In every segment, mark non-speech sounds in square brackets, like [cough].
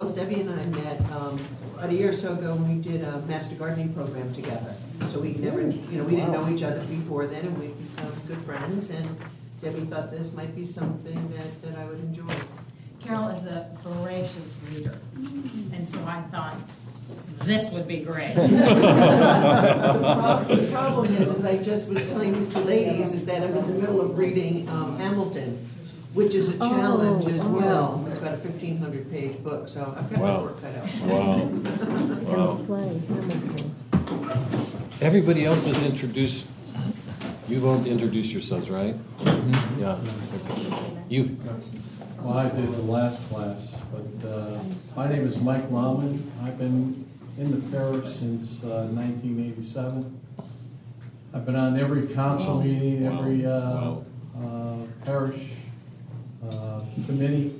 Debbie and I met um, about a year or so ago when we did a master gardening program together. So we never, you know, we didn't know each other before then, and we become good friends. And Debbie thought this might be something that, that I would enjoy. Carol is a voracious reader, and so I thought this would be great. [laughs] The prob- the problem is, as I just was telling these two ladies, is that I'm in the middle of reading um, Hamilton, which is a challenge as Oh, well. It's about a 1,500 page book, so I've got my work cut out. Wow. [laughs] Wow. Everybody else has introduced. You won't introduce yourselves, right? Yeah. Okay. You. Well, I did the last class, but uh, my name is Mike Malman. I've been in the parish since uh, 1987. I've been on every council Wow. meeting, Wow. every uh, Wow. uh, parish uh, committee.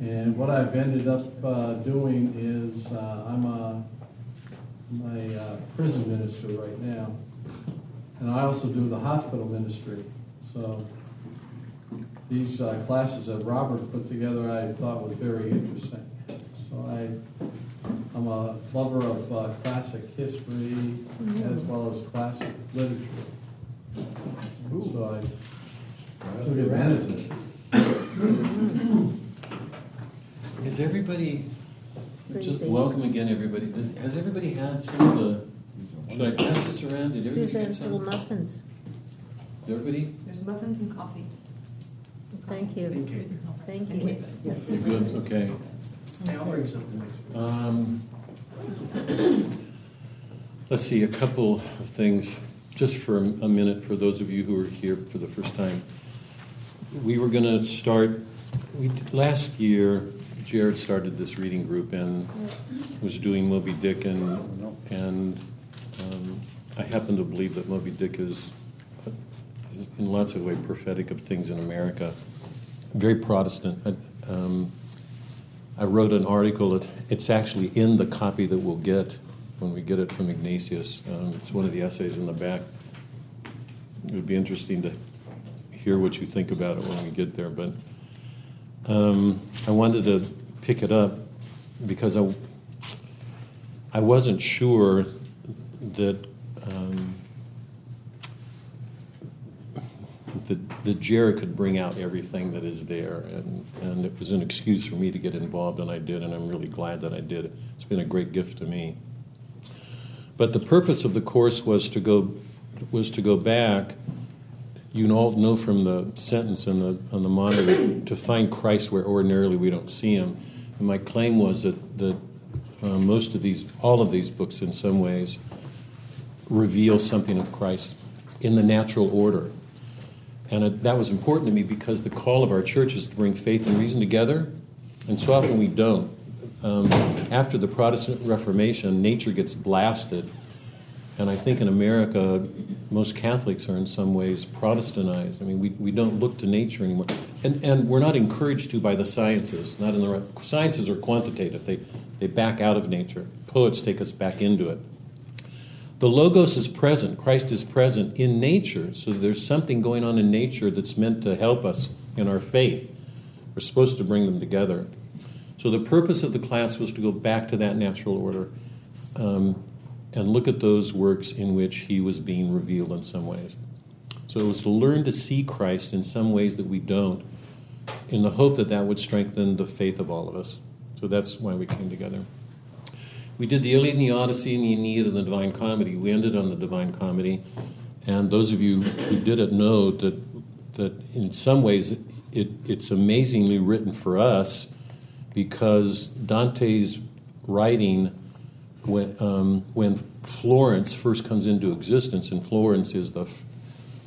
And what I've ended up uh, doing is, uh, I'm a, my uh, prison minister right now. And I also do the hospital ministry. So these uh, classes that Robert put together, I thought was very interesting. So I, I'm a lover of uh, classic history as well as classic literature. So I took advantage of it. Is everybody, just welcome again, everybody. Does- Has everybody had some of the, should I pass this around? Did everybody get Suzanne's little some? muffins. Everybody? There's muffins and coffee. Thank you. Thank And you. cake. You're Good, okay. I'll bring something next week. Um, Let's see, a couple of things, just for a minute, for those of you who are here for the first time. We were going to start, we, last year, Jared started this reading group and was doing Moby Dick, and, and um, I happen to believe that Moby Dick is, is in lots of ways prophetic of things in America, very Protestant. I- um, I wrote an article. That it's actually in the copy that we'll get when we get it from Ignatius. Um, it's one of the essays in the back. It would be interesting to hear what you think about it when we get there. But um, I wanted to pick it up because I I wasn't sure that. Um, that, that Jared could bring out everything that is there. And, and it was an excuse for me to get involved, and I did, and I'm really glad that I did. It's been a great gift to me. But the purpose of the course was to go, was to go back. You all know from the sentence on the, on the monitor to find Christ where ordinarily we don't see him. And my claim was that, that uh, most of these, all of these books in some ways, reveal something of Christ in the natural order. And it, that was important to me because the call of our church is to bring faith and reason together, and so often we don't. Um, after the Protestant Reformation, nature gets blasted, and I think in America, most Catholics are in some ways Protestantized. I mean, we, we don't look to nature anymore. And, and we're not encouraged to by the sciences, not in the right. Sciences are quantitative, they, they back out of nature. Poets take us back into it. The Logos is present, Christ is present in nature, so there's something going on in nature that's meant to help us in our faith. We're supposed to bring them together. So the purpose of the class was to go back to that natural order um, and look at those works in which he was being revealed in some ways. So it was to learn to see Christ in some ways that we don't, in the hope that that would strengthen the faith of all of us. So that's why we came together. We did the Iliad and the Odyssey and the Aeneid and the Divine Comedy. We ended on the Divine Comedy, and those of you who did it know that that in some ways it, it's amazingly written for us because Dante's writing when um, when Florence first comes into existence, and Florence is the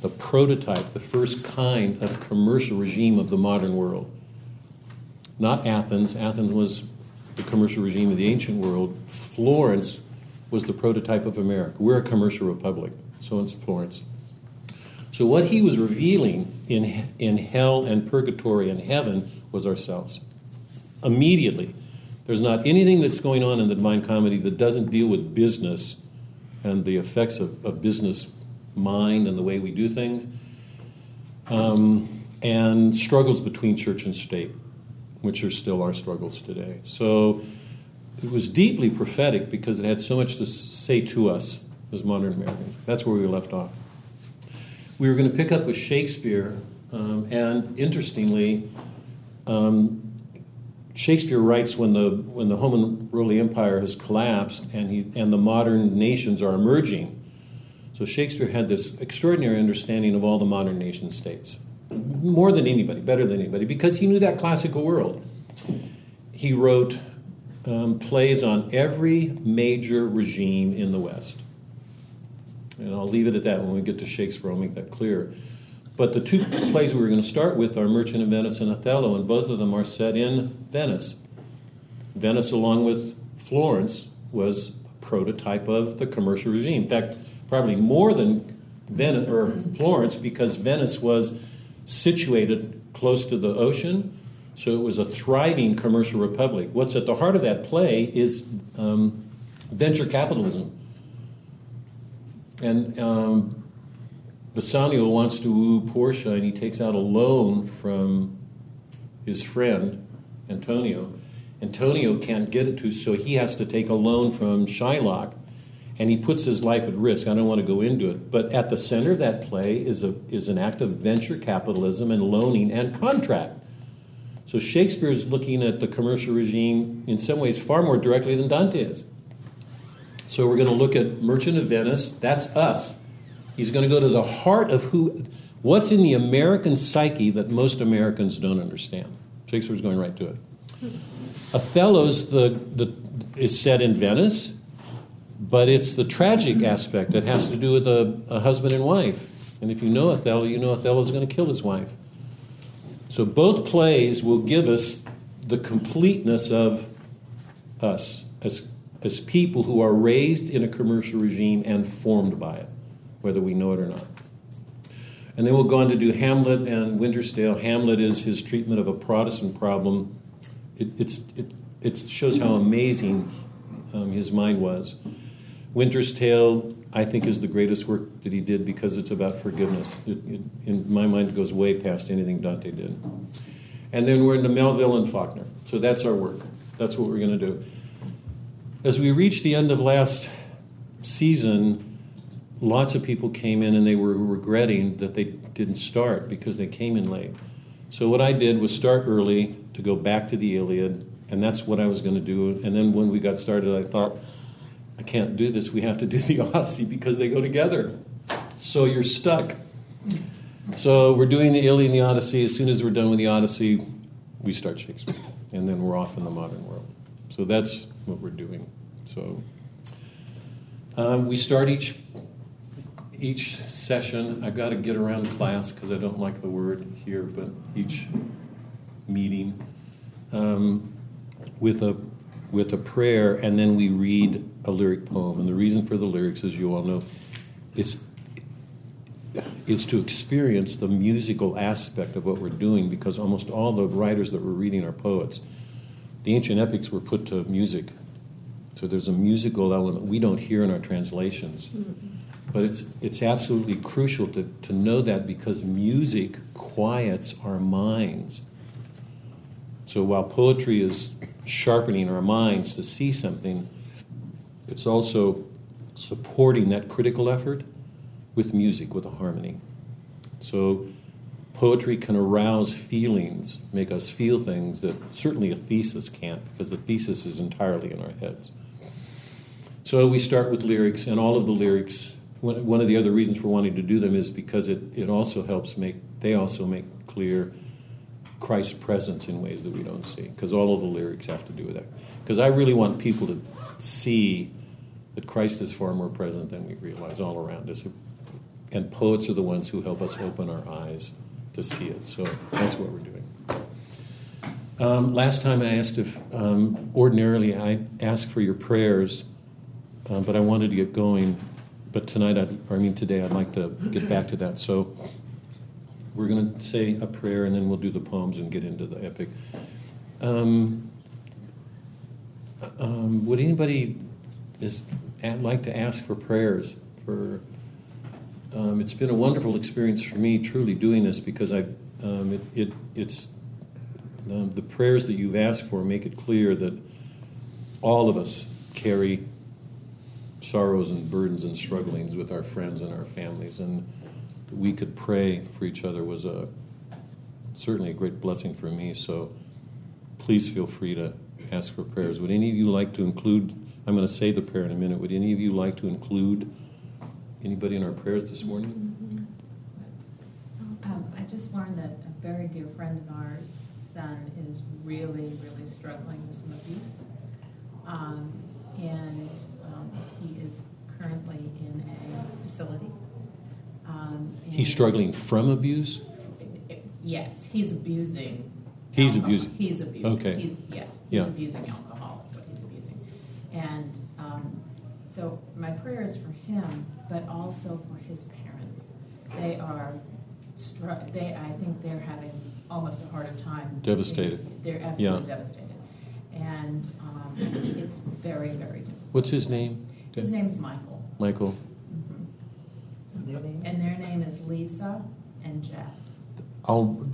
the prototype, the first kind of commercial regime of the modern world. Not Athens. Athens was the commercial regime of the ancient world. Florence was the prototype of America. We're a commercial republic. So is Florence. So what he was revealing in, in hell and purgatory and heaven was ourselves. Immediately. There's not anything that's going on in the Divine Comedy that doesn't deal with business and the effects of, of business mind and the way we do things, um, and struggles between church and state. which are still our struggles today. So it was deeply prophetic because it had so much to say to us as modern Americans. That's where we left off. We were going to pick up with Shakespeare, um, and interestingly, um, Shakespeare writes when the when the Roman Roman Empire has collapsed and he and the modern nations are emerging. So Shakespeare had this extraordinary understanding of all the modern nation states, more than anybody, better than anybody, because he knew that classical world. He wrote um, plays on every major regime in the West. And I'll leave it at that when we get to Shakespeare, I'll make that clear. But the two plays we were going to start with are Merchant of Venice and Othello, and both of them are set in Venice. Venice, along with Florence, was a prototype of the commercial regime. In fact, probably more than Venice or Florence, because Venice was situated close to the ocean, so it was a thriving commercial republic. What's at the heart of that play is um, venture capitalism. And um, Bassanio wants to woo Portia, and he takes out a loan from his friend Antonio. Antonio can't get it to, so he has to take a loan from Shylock, and he puts his life at risk. I don't want to go into it, but at the center of that play is a is an act of venture capitalism and loaning and contract. So Shakespeare is looking at the commercial regime in some ways far more directly than Dante is. So we're going to look at Merchant of Venice. That's us. He's going to go to the heart of who, what's in the American psyche that most Americans don't understand. Shakespeare's going right to it. Othello's the, the is set in Venice, but it's the tragic aspect that has to do with a, a husband and wife. And if you know Othello, you know Othello's going to kill his wife. So both plays will give us the completeness of us as, as people who are raised in a commercial regime and formed by it, whether we know it or not. And then we'll go on to do Hamlet and Winter's Tale. Hamlet is his treatment of a Protestant problem. It, it's, it, it shows how amazing um, his mind was. Winter's Tale, I think, is the greatest work that he did because it's about forgiveness. It, it, in my mind, goes way past anything Dante did. And then we're into Melville and Faulkner. So that's our work. That's what we're going to do. As we reach the end of last season, lots of people came in and they were regretting that they didn't start because they came in late. So what I did was start early to go back to the Iliad, and that's what I was going to do. And then when we got started, I thought, I can't do this. We have to do the [laughs] Odyssey because they go together. So you're stuck. So we're doing the Iliad and the Odyssey. As soon as we're done with the Odyssey, we start Shakespeare, and then we're off in the modern world. So that's what we're doing. So um, we start each each session. I've got to get around class because I don't like the word here, but each meeting um, with a with a prayer, and then we read a lyric poem. And the reason for the lyrics, as you all know, is is to experience the musical aspect of what we're doing because almost all the writers that we're reading are poets. The ancient epics were put to music. So there's a musical element we don't hear in our translations. But it's, it's absolutely crucial to, to know that because music quiets our minds. So while poetry is sharpening our minds to see something, it's also supporting that critical effort with music, with a harmony. So poetry can arouse feelings, make us feel things that certainly a thesis can't, because the thesis is entirely in our heads. So we start with lyrics, and all of the lyrics. One of the other reasons for wanting to do them is because it, it also helps make, they also make clear Christ's presence in ways that we don't see, because all of the lyrics have to do with that. Because I really want people to see that Christ is far more present than we realize all around us. And poets are the ones who help us open our eyes to see it. So that's what we're doing. Um, last time I asked if, um, ordinarily I ask for your prayers, um, but I wanted to get going. But tonight, I'd, or I mean today, I'd like to get back to that. So we're going to say a prayer and then we'll do the poems and get into the epic. Um, um, would anybody is, like to ask for prayers for? Um, it's been a wonderful experience for me, truly doing this because I, um, it, it, it's um, the prayers that you've asked for make it clear that all of us carry sorrows and burdens and strugglings with our friends and our families, and we could pray for each other was a certainly a great blessing for me. So please feel free to ask for prayers. Would any of you like to include? I'm going to say the prayer in a minute. Would any of you like to include anybody in our prayers this morning? Um, I just learned that a very dear friend of ours, son, is really, really struggling with some abuse. Um, and, he is currently in a facility. Um, He's struggling from abuse. Yes, he's abusing. He's alcohol. abusing. He's abusing. Okay. He's, yeah, Yeah. he's abusing alcohol is what he's abusing. And, um, so my prayer is for him, but also for his parents. They are str- they, I think they're having almost a harder time. Devastated. They're absolutely devastated. And, um, it's very, very difficult. What's his name? His name is Michael. Michael. Mhm. Their names? And their name is Lisa and Jeff. I'll.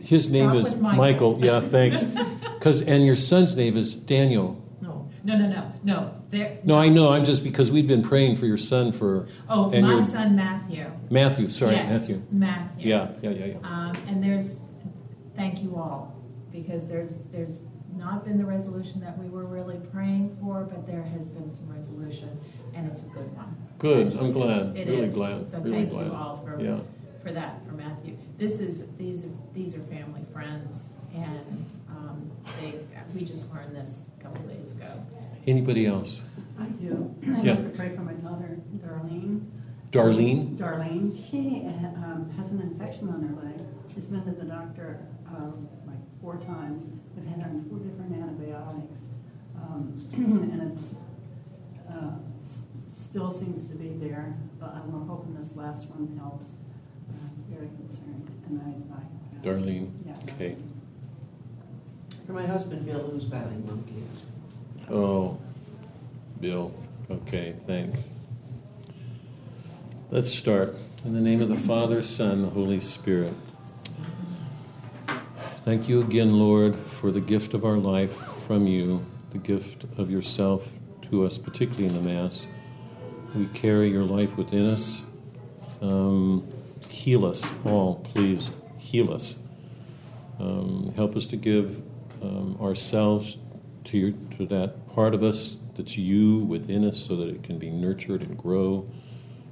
His name is with Michael. Yeah, thanks. [laughs] Because and your son's name is Daniel. No. No, no, no, no, they're. No, I know. I'm just because we've been praying for your son for Oh, and my your- son Matthew. Matthew. Sorry, Yes, Matthew. Matthew. Yeah, yeah, yeah, yeah. Um, and there's, thank you all, because there's, there's not been the resolution that we were really praying for, but there has been some resolution, and it's a good one. Good. I'm Actually, glad. it really is. glad. So really thank glad. you all for, Yeah. for that, for Matthew. This is, these, these are family friends, and, um, they, we just learned this a couple days ago. Anybody else? I do. I'd Yeah. like to pray for my daughter, Darlene. Darlene. Darlene, she um, has an infection on her leg. She's been to the doctor um, like four times. They've had her on four different antibiotics. Um, [clears throat] And it's, uh, still seems to be there, but I'm hoping this last one helps. I'm Very concerned, and I, I. Darlene. Yeah. Okay. For my husband, Bill, who's battling lung cancer. Oh, Bill. Okay, thanks. Let's start. In the name of the Father, Son, Holy Spirit. Thank you again, Lord, for the gift of our life from you, the gift of yourself to us, particularly in the Mass. We carry your life within us. Um, heal us all, please. Heal us. Um, help us to give um, ourselves to, your, to that part of us that's you within us so that it can be nurtured and grow.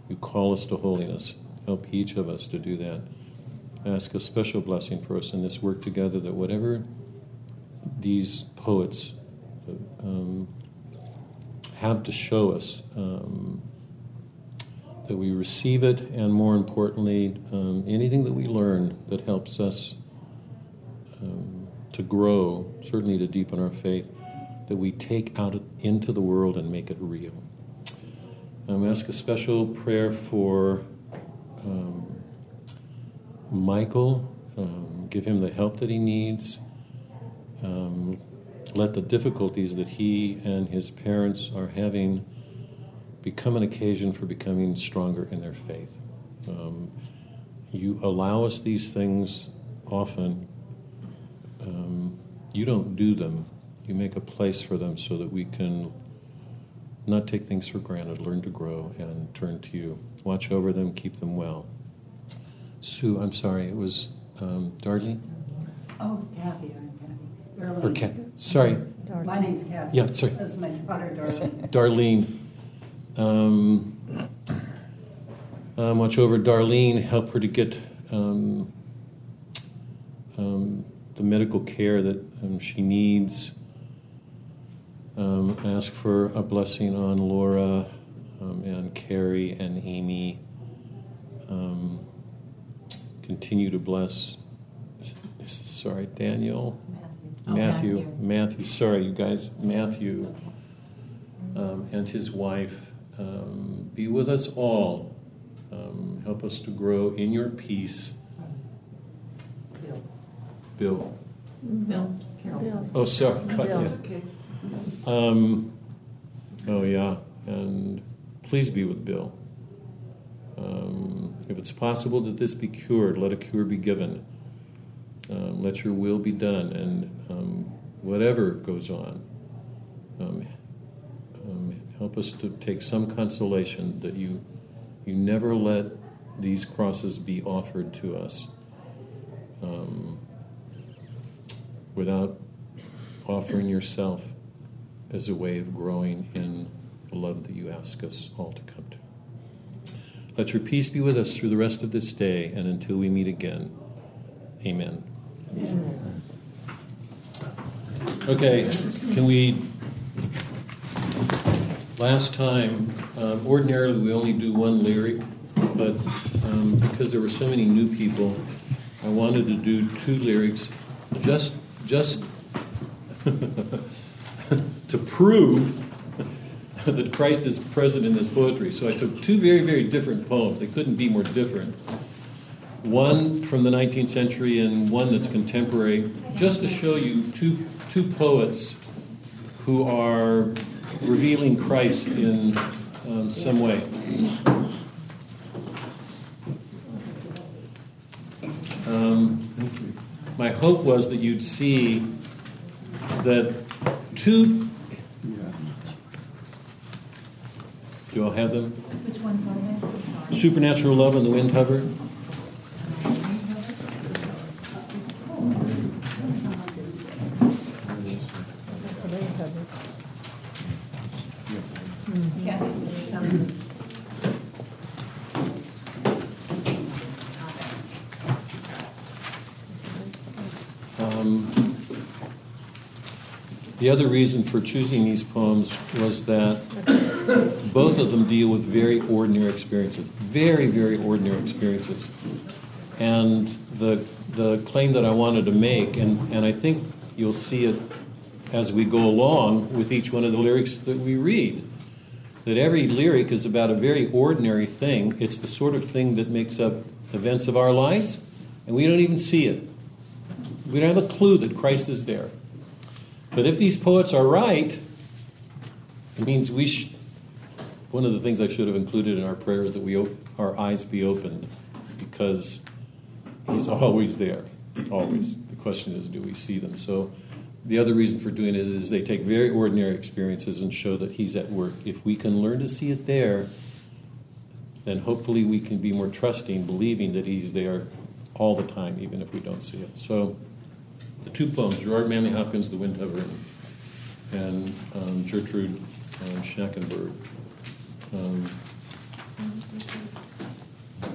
You call us to holiness. Help each of us to do that. Ask a special blessing for us in this work together that whatever these poets um, have to show us, um, that we receive it, and more importantly, um, anything that we learn that helps us um, to grow, certainly to deepen our faith, that we take out into the world and make it real. Um, ask a special prayer for um, Michael. Um, give him the help that he needs. Um, let the difficulties that he and his parents are having become an occasion for becoming stronger in their faith. Um, you allow us these things often. Um, you don't do them. You make a place for them so that we can not take things for granted, learn to grow, and turn to you. Watch over them, keep them well. Sue, I'm sorry, it was um, Darlene? Oh, Kathy, I'm Kathy. Darlene. Or Darlene. Kat? Sorry. My name's Kathy. Yeah, sorry. This is my daughter, Darlene. [laughs] Darlene. Um, um, watch over Darlene, help her to get um, um, the medical care that um, she needs. Um, ask for a blessing on Laura um, and Carrie and Amy. Um, continue to bless, sorry, Daniel. Oh, Matthew, Matthew. Matthew, sorry, you guys, Matthew um, and his wife. Um, be with us all. Um, help us to grow in your peace. Bill. Bill. Bill. Bill. Oh, sorry. Bill. Yeah. Okay. Um, oh, yeah. And please be with Bill. Um, if it's possible that this be cured, let a cure be given. um, let your will be done, and um, whatever goes on, um, um, help us to take some consolation that you you never let these crosses be offered to us um, without offering yourself as a way of growing in the love that you ask us all to come to. Let your peace be with us through the rest of this day and until we meet again. Amen. Okay, can we? Last time, um, ordinarily we only do one lyric, but um, because there were so many new people, I wanted to do two lyrics just just [laughs] to prove [laughs] that Christ is present in this poetry. So I took two very, very different poems. They couldn't be more different. One from the 19th century and one that's contemporary, just to show you two, two poets who are revealing Christ in um, some way. Um, my hope was that you'd see that two. Do you all have them? Which ones are they? Supernatural Love and the Windhover. Um, the other reason for choosing these poems was that both of them deal with very ordinary experiences, very, very ordinary experiences. And the, the claim that I wanted to make, and, and I think you'll see it as we go along with each one of the lyrics that we read, that every lyric is about a very ordinary thing. It's the sort of thing that makes up events of our lives, and we don't even see it. We don't have a clue that Christ is there. But if these poets are right, it means we sh- one of the things I should have included in our prayers that we op- our eyes be opened because he's always there, always. The question is, do we see them? So the other reason for doing it is they take very ordinary experiences and show that he's at work. If we can learn to see it there, then hopefully we can be more trusting, believing that he's there all the time, even if we don't see it. So the two poems, Gerard Manley Hopkins, The Windhover, and um, Gjertrud um, Schnackenberg. Um,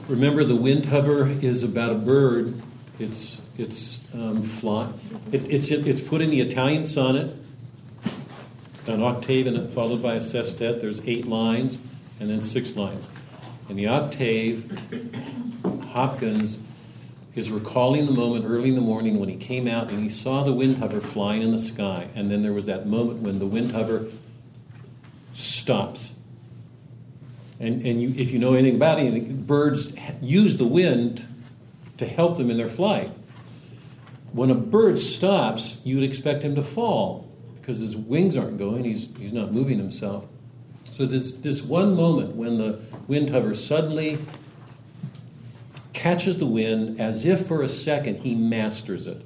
remember, the wind hover is about a bird. It's it's um, fly. It, it's it's put in the Italian sonnet, an octave, and followed by a sestet. There's eight lines, and then six lines. In the octave, Hopkins is recalling the moment early in the morning when he came out and he saw the wind hover flying in the sky, and then there was that moment when the wind hover stops. And, and you, if you know anything about it, birds use the wind to help them in their flight. When a bird stops, you would expect him to fall because his wings aren't going, he's, he's not moving himself. So there's this one moment when the wind hover suddenly catches the wind as if for a second he masters it.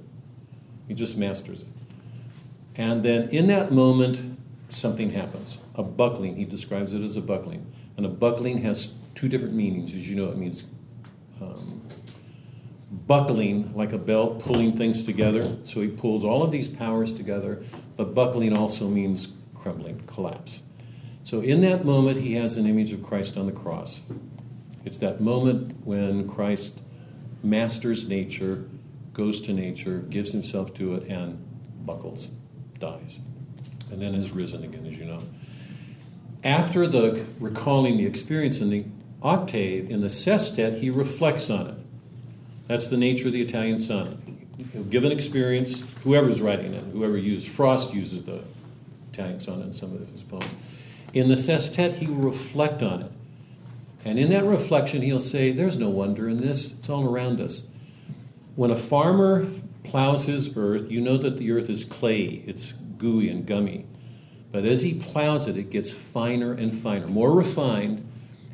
He just masters it. And then in that moment, something happens. A buckling, he describes it as a buckling. And a buckling has two different meanings. As you know, it means um, buckling, like a belt, pulling things together. So he pulls all of these powers together. But buckling also means crumbling, collapse. So in that moment, he has an image of Christ on the cross. It's that moment when Christ masters nature, goes to nature, gives himself to it, and buckles, dies, and then is risen again, as you know. After the recalling the experience in the octave, in the sestet, he reflects on it. That's the nature of the Italian sonnet. He'll give an experience, whoever's writing it, whoever used, Frost uses the Italian sonnet in some of his poems. In the sestet, he will reflect on it. And in that reflection, he'll say, There's no wonder in this, it's all around us. When a farmer plows his earth, you know that the earth is clay, it's gooey and gummy. But as he plows it, it gets finer and finer, more refined,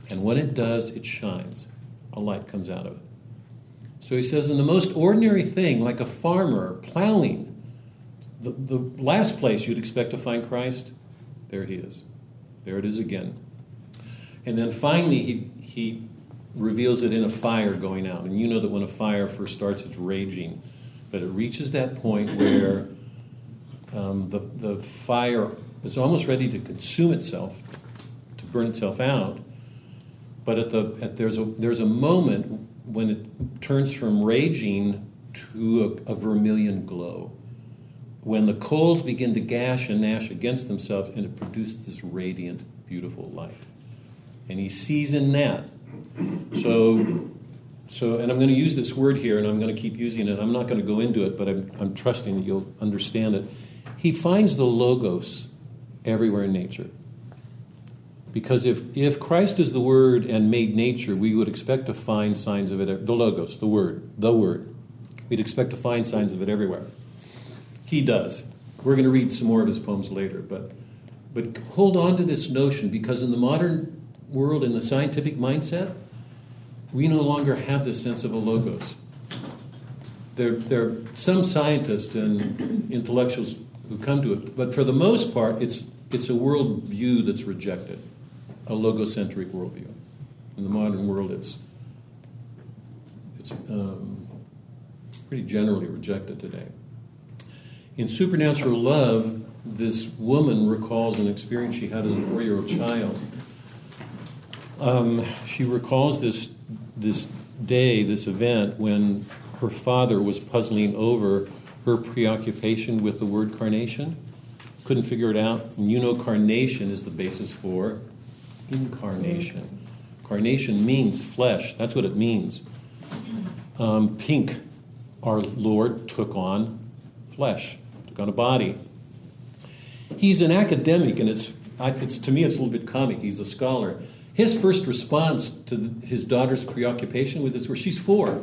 and when it does, it shines. A light comes out of it. So he says, in the most ordinary thing, like a farmer plowing, the, the last place you'd expect to find Christ, there he is. There it is again. And then finally, he, he reveals it in a fire going out. And you know that when a fire first starts, it's raging. But it reaches that point where um, the, the fire is almost ready to consume itself, to burn itself out. But at the, at, there's, a, there's a moment when it turns from raging to a, a vermilion glow. When the coals begin to gash and gnash against themselves, and it produces this radiant, beautiful light. And he sees in that. So, so and I'm going to use this word here, and I'm going to keep using it. I'm not going to go into it, but I'm, I'm trusting that you'll understand it. He finds the logos everywhere in nature. Because if, if Christ is the Word and made nature, we would expect to find signs of it, the Logos, the Word, the Word. We'd expect to find signs of it everywhere. He does. We're going to read some more of his poems later, but, but hold on to this notion because in the modern world, in the scientific mindset, we no longer have this sense of a Logos. There, there are some scientists and intellectuals who come to it, but for the most part, it's, it's a worldview that's rejected a logocentric worldview. In the modern world, it's it's um, pretty generally rejected today. In supernatural love, this woman recalls an experience she had as a four-year-old child. Um, she recalls this this day, this event, when her father was puzzling over her preoccupation with the word carnation. Couldn't figure it out. And you know, carnation is the basis for incarnation. Carnation means flesh, that's what it means. Um, pink, our Lord took on flesh, took on a body. He's an academic, and it's, it's to me, it's a little bit comic. He's a scholar. His first response to his daughter's preoccupation with this, where she's four,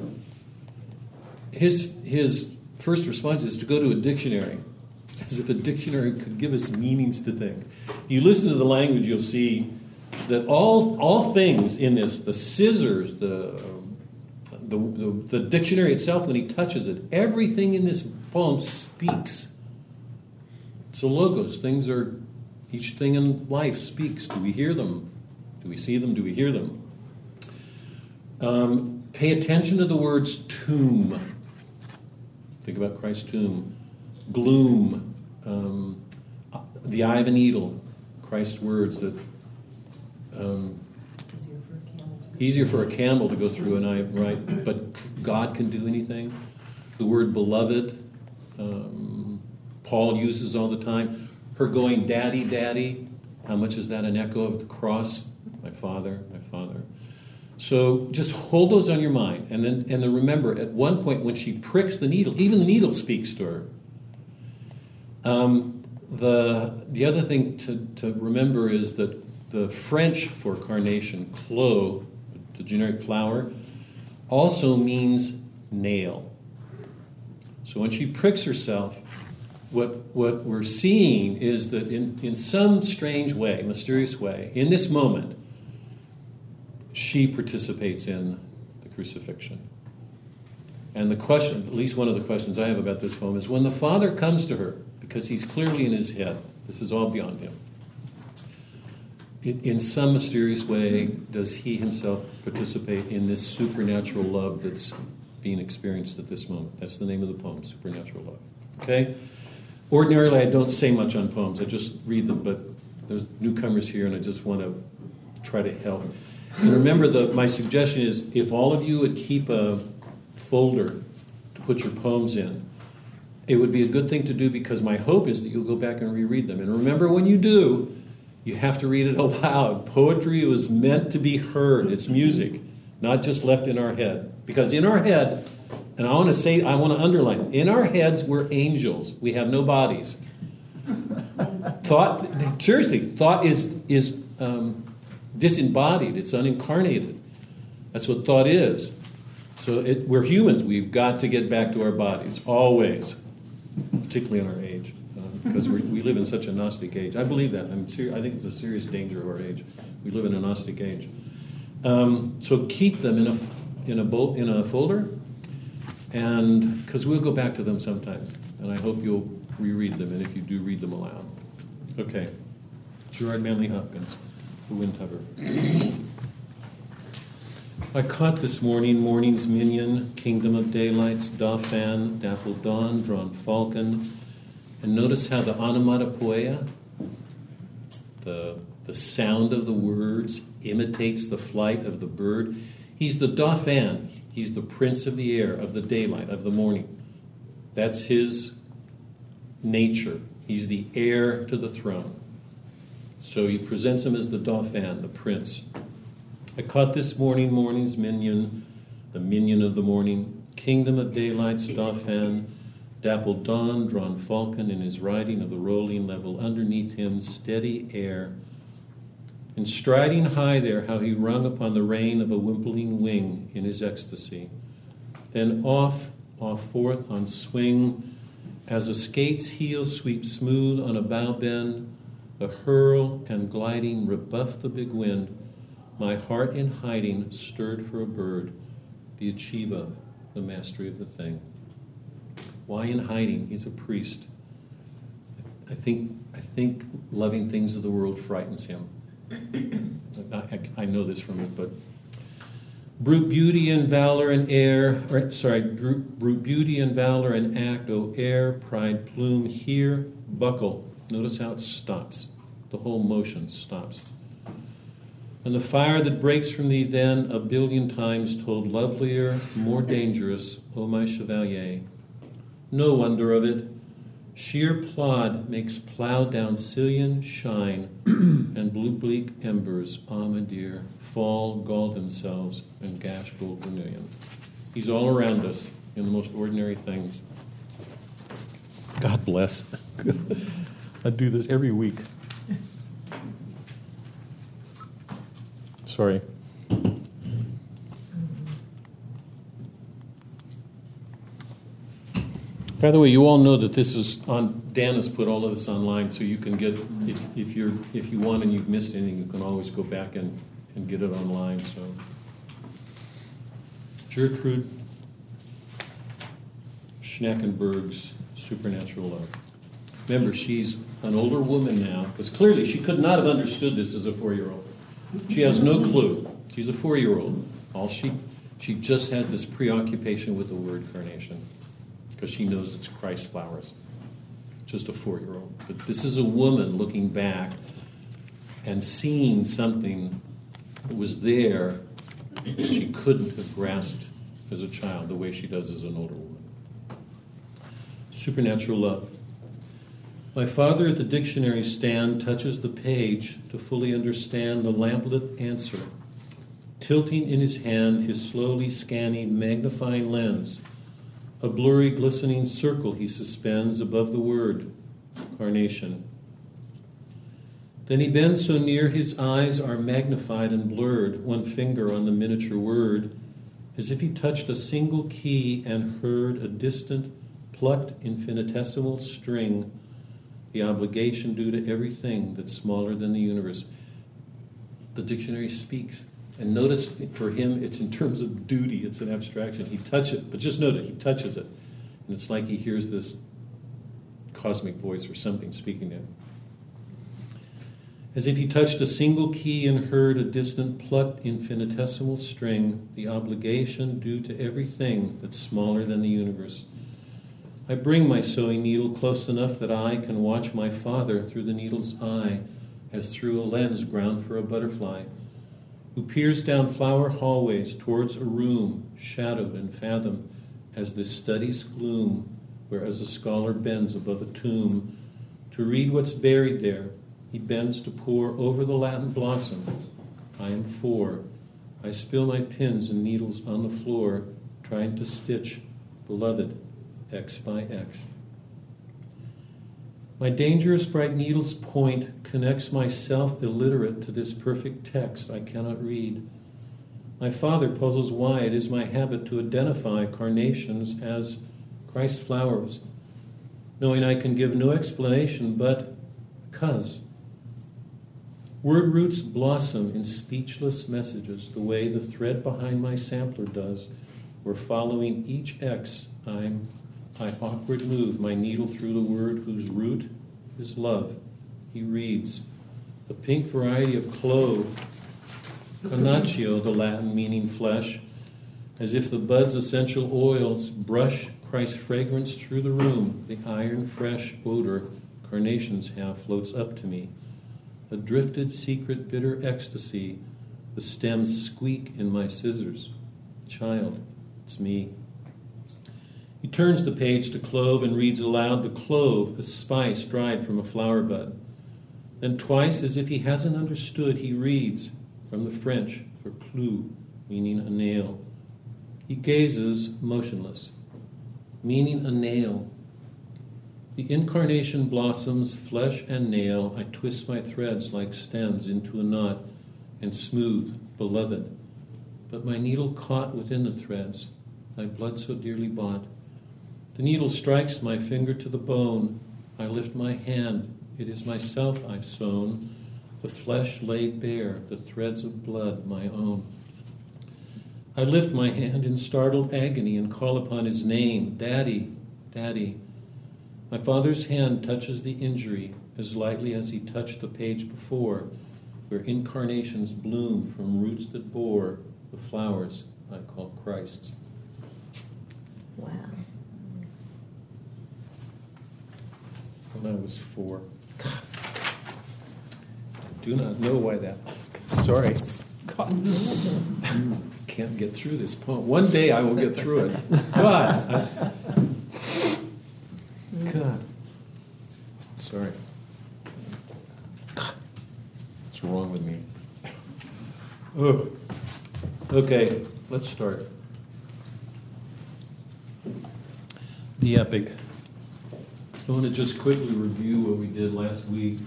his, his first response is to go to a dictionary, as if a dictionary could give us meanings to things. If you listen to the language, you'll see that all, all things in this, the scissors, the, the, the, the dictionary itself, when he touches it, everything in this poem speaks. So, logos, things are, each thing in life speaks. Do we hear them? Do we see them? Do we hear them? Um, pay attention to the words tomb. Think about Christ's tomb. Gloom. Um, the eye of a needle. Christ's words that um, easier for a camel to go through an eye, right? But God can do anything. The word beloved, um, Paul uses all the time. Her going, Daddy, Daddy, how much is that an echo of the cross? My father, my father. So just hold those on your mind. And then, and then remember, at one point when she pricks the needle, even the needle speaks to her. Um, the, the other thing to, to remember is that the French for carnation, clos, the generic flower, also means nail. So when she pricks herself, what, what we're seeing is that in, in some strange way, mysterious way, in this moment, she participates in the crucifixion. And the question, at least one of the questions I have about this poem, is when the Father comes to her, because he's clearly in his head, this is all beyond him in some mysterious way, does he himself participate in this supernatural love that's being experienced at this moment? That's the name of the poem, Supernatural Love. Okay? Ordinarily, I don't say much on poems, I just read them, but there's newcomers here, and I just want to try to help. And remember, the, my suggestion is if all of you would keep a folder to put your poems in, it would be a good thing to do because my hope is that you'll go back and reread them. And remember, when you do, you have to read it [laughs] aloud. Poetry was meant to be heard, it's music, not just left in our head. Because in our head, and I want to say, I want to underline, in our heads, we're angels. We have no bodies. [laughs] thought, seriously, thought is, is um, disembodied, it's unincarnated. That's what thought is. So it, we're humans. We've got to get back to our bodies, always, particularly in our age because we live in such a Gnostic age. I believe that. I'm ser- I think it's a serious danger of our age. We live in a Gnostic age. Um, so keep them in a in a in a folder, And because we'll go back to them sometimes, and I hope you'll reread them, and if you do, read them aloud. Okay. Gerard Manley Hopkins, The Windhover. I caught this morning morning's minion, kingdom of daylights, dauphin, dappled dawn, drawn falcon, and notice how the onomatopoeia, the, the sound of the words, imitates the flight of the bird. He's the dauphin, he's the prince of the air, of the daylight, of the morning. That's his nature. He's the heir to the throne. So he presents him as the dauphin, the prince. I caught this morning morning's minion, the minion of the morning, kingdom of daylight's dauphin, dappled dawn, drawn falcon in his riding of the rolling level underneath him, steady air. And striding high there, how he rung upon the rein of a wimpling wing in his ecstasy. Then off, off forth on swing, as a skate's heel sweeps smooth on a bow bend, the hurl and gliding rebuff the big wind. My heart in hiding stirred for a bird, the achieve of, the mastery of the thing. Why in hiding? He's a priest. I think, I think loving things of the world frightens him. I, I, know this from it, but brute beauty and valor and air, or, sorry, brute, brute beauty and valor and act, O air, pride, plume, here, buckle. Notice how it stops. The whole motion stops. And the fire that breaks from thee then a billion times told lovelier, more dangerous, O my chevalier. No wonder of it. Sheer plod makes plough down sillion shine, [clears throat] and blue bleak embers, ah, my dear, fall, gall themselves, and gash gold vermilion. He's all around us in the most ordinary things. God bless. [laughs] I do this every week. Sorry. By the way, you all know that this is on. Dan has put all of this online, so you can get if, if you're if you want and you've missed anything, you can always go back and, and get it online. So, Gjertrud Schnackenberg's Supernatural Love. Remember, she's an older woman now, because clearly she could not have understood this as a four-year-old. She has no clue. She's a four-year-old. All she she just has this preoccupation with the word carnation because she knows it's Christ flowers. Just a four year old. But this is a woman looking back and seeing something that was there that she couldn't have grasped as a child the way she does as an older woman. Supernatural love. My father at the dictionary stand touches the page to fully understand the lamplit answer, tilting in his hand his slowly scanning magnifying lens a blurry, glistening circle he suspends above the word, carnation. Then he bends so near his eyes are magnified and blurred, one finger on the miniature word, as if he touched a single key and heard a distant, plucked infinitesimal string, the obligation due to everything that's smaller than the universe. The dictionary speaks and notice for him, it's in terms of duty, it's an abstraction. He touches it, but just note it, he touches it. And it's like he hears this cosmic voice or something speaking to him. As if he touched a single key and heard a distant plucked infinitesimal string, the obligation due to everything that's smaller than the universe. I bring my sewing needle close enough that I can watch my father through the needle's eye, as through a lens ground for a butterfly who peers down flower hallways towards a room shadowed and fathomed as this study's gloom, where as a scholar bends above a tomb to read what's buried there, he bends to pore over the Latin blossom. I am four. I spill my pins and needles on the floor, trying to stitch, beloved, X by X. My dangerous bright needle's point connects myself illiterate to this perfect text I cannot read. My father puzzles why it is my habit to identify carnations as Christ flowers, knowing I can give no explanation but cuz. Word roots blossom in speechless messages the way the thread behind my sampler does where following each X, I'm, I awkward move my needle through the word whose root is love. He reads, the pink variety of clove, carnatio, the Latin meaning flesh, as if the bud's essential oils brush Christ's fragrance through the room, the iron fresh odor carnations have floats up to me. A drifted, secret, bitter ecstasy. The stems squeak in my scissors. Child, it's me. He turns the page to clove and reads aloud the clove, a spice dried from a flower bud. Then, twice, as if he hasn't understood, he reads from the French for clou, meaning a nail. He gazes motionless, meaning a nail. The incarnation blossoms, flesh and nail. I twist my threads like stems into a knot and smooth, beloved. But my needle caught within the threads, thy blood so dearly bought. The needle strikes my finger to the bone. I lift my hand. It is myself I've sewn, the flesh laid bare, the threads of blood my own. I lift my hand in startled agony and call upon his name Daddy, Daddy. My father's hand touches the injury as lightly as he touched the page before, where incarnations bloom from roots that bore the flowers I call Christ's. Wow. I was four. I do not know why that. Sorry. God. Can't get through this poem. One day I will get through it. God. God. Sorry. What's wrong with me? Oh. Okay, let's start. The epic. I want to just quickly review what we did last week.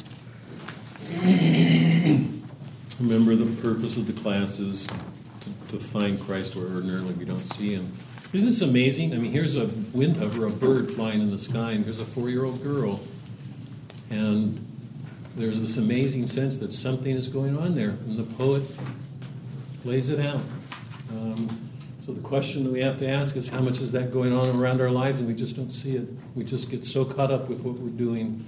Remember, the purpose of the class is to, to find Christ where ordinarily we don't see him. Isn't this amazing? I mean, here's a Windhover, a bird flying in the sky, and here's a four year old girl. And there's this amazing sense that something is going on there, and the poet lays it out. Um, so the question that we have to ask is how much is that going on around our lives and we just don't see it? We just get so caught up with what we're doing.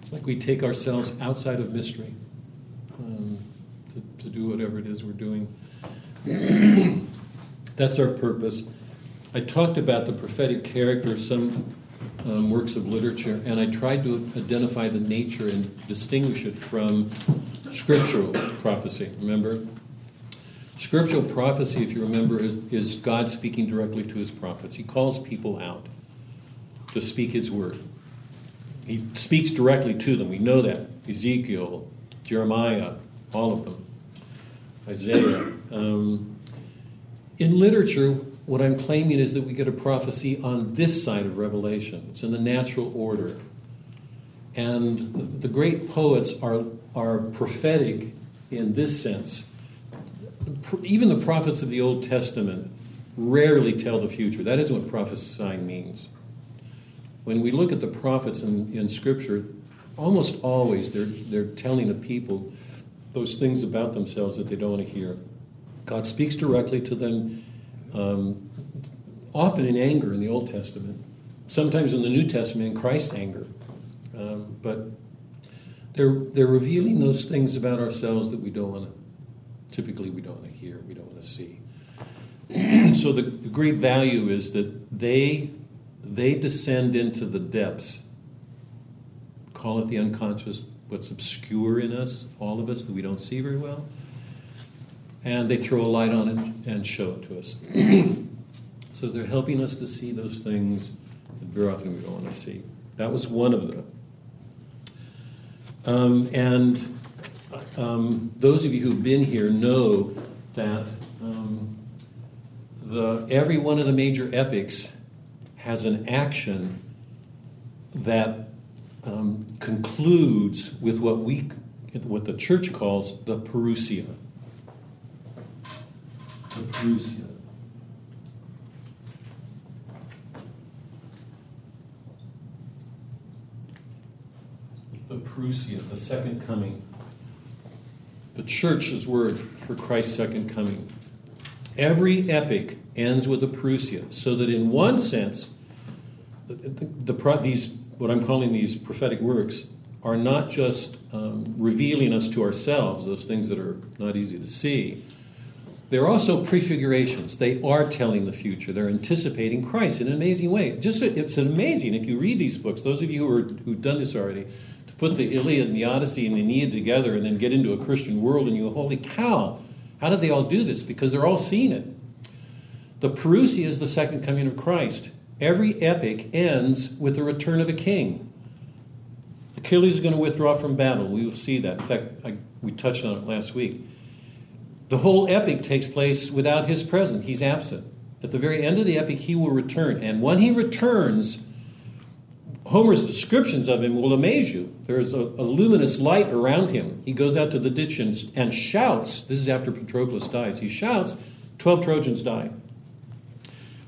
It's like we take ourselves outside of mystery um, to, to do whatever it is we're doing. [clears throat] That's our purpose. I talked about the prophetic character of some um, works of literature, and I tried to identify the nature and distinguish it from scriptural prophecy. Remember? Scriptural prophecy, if you remember, is, is God speaking directly to his prophets. He calls people out to speak his word. He speaks directly to them. We know that. Ezekiel, Jeremiah, all of them, Isaiah. Um, in literature, what I'm claiming is that we get a prophecy on this side of Revelation. It's in the natural order. And the great poets are, are prophetic in this sense. Even the prophets of the Old Testament rarely tell the future. That isn't what prophesying means. When we look at the prophets in, in Scripture, almost always they're, they're telling the people those things about themselves that they don't want to hear. God speaks directly to them, um, often in anger in the Old Testament, sometimes in the New Testament in Christ's anger. Um, but they're, they're revealing those things about ourselves that we don't want to, typically, we don't want to hear, we don't want to see. so the, the great value is that they, they descend into the depths, call it the unconscious, what's obscure in us, all of us that we don't see very well and they throw a light on it and show it to us. [clears throat] so they're helping us to see those things that very often we don't want to see. That was one of them. Um, and um, those of you who've been here know that um, the, every one of the major epics has an action that um, concludes with what we, what the church calls the parousia the parousia. The parousia, the second coming. The church's word for Christ's second coming. Every epic ends with a Parousia, so that in one sense, the, the, the, these what I'm calling these prophetic works are not just um, revealing us to ourselves, those things that are not easy to see. They're also prefigurations. They are telling the future. They're anticipating Christ in an amazing way. Just it's amazing if you read these books. Those of you who are, who've done this already, put the Iliad and the Odyssey and the Aeneid together and then get into a Christian world, and you go, holy cow! How did they all do this? Because they're all seeing it. The Parousia is the second coming of Christ. Every epic ends with the return of a king. Achilles is going to withdraw from battle. We will see that. In fact, I, we touched on it last week. The whole epic takes place without his presence. He's absent. At the very end of the epic, he will return. And when he returns, Homer's descriptions of him will amaze you. There's a, a, luminous light around him. He goes out to the ditch and, and shouts. This is after Patroclus dies. He shouts, 12 Trojans die.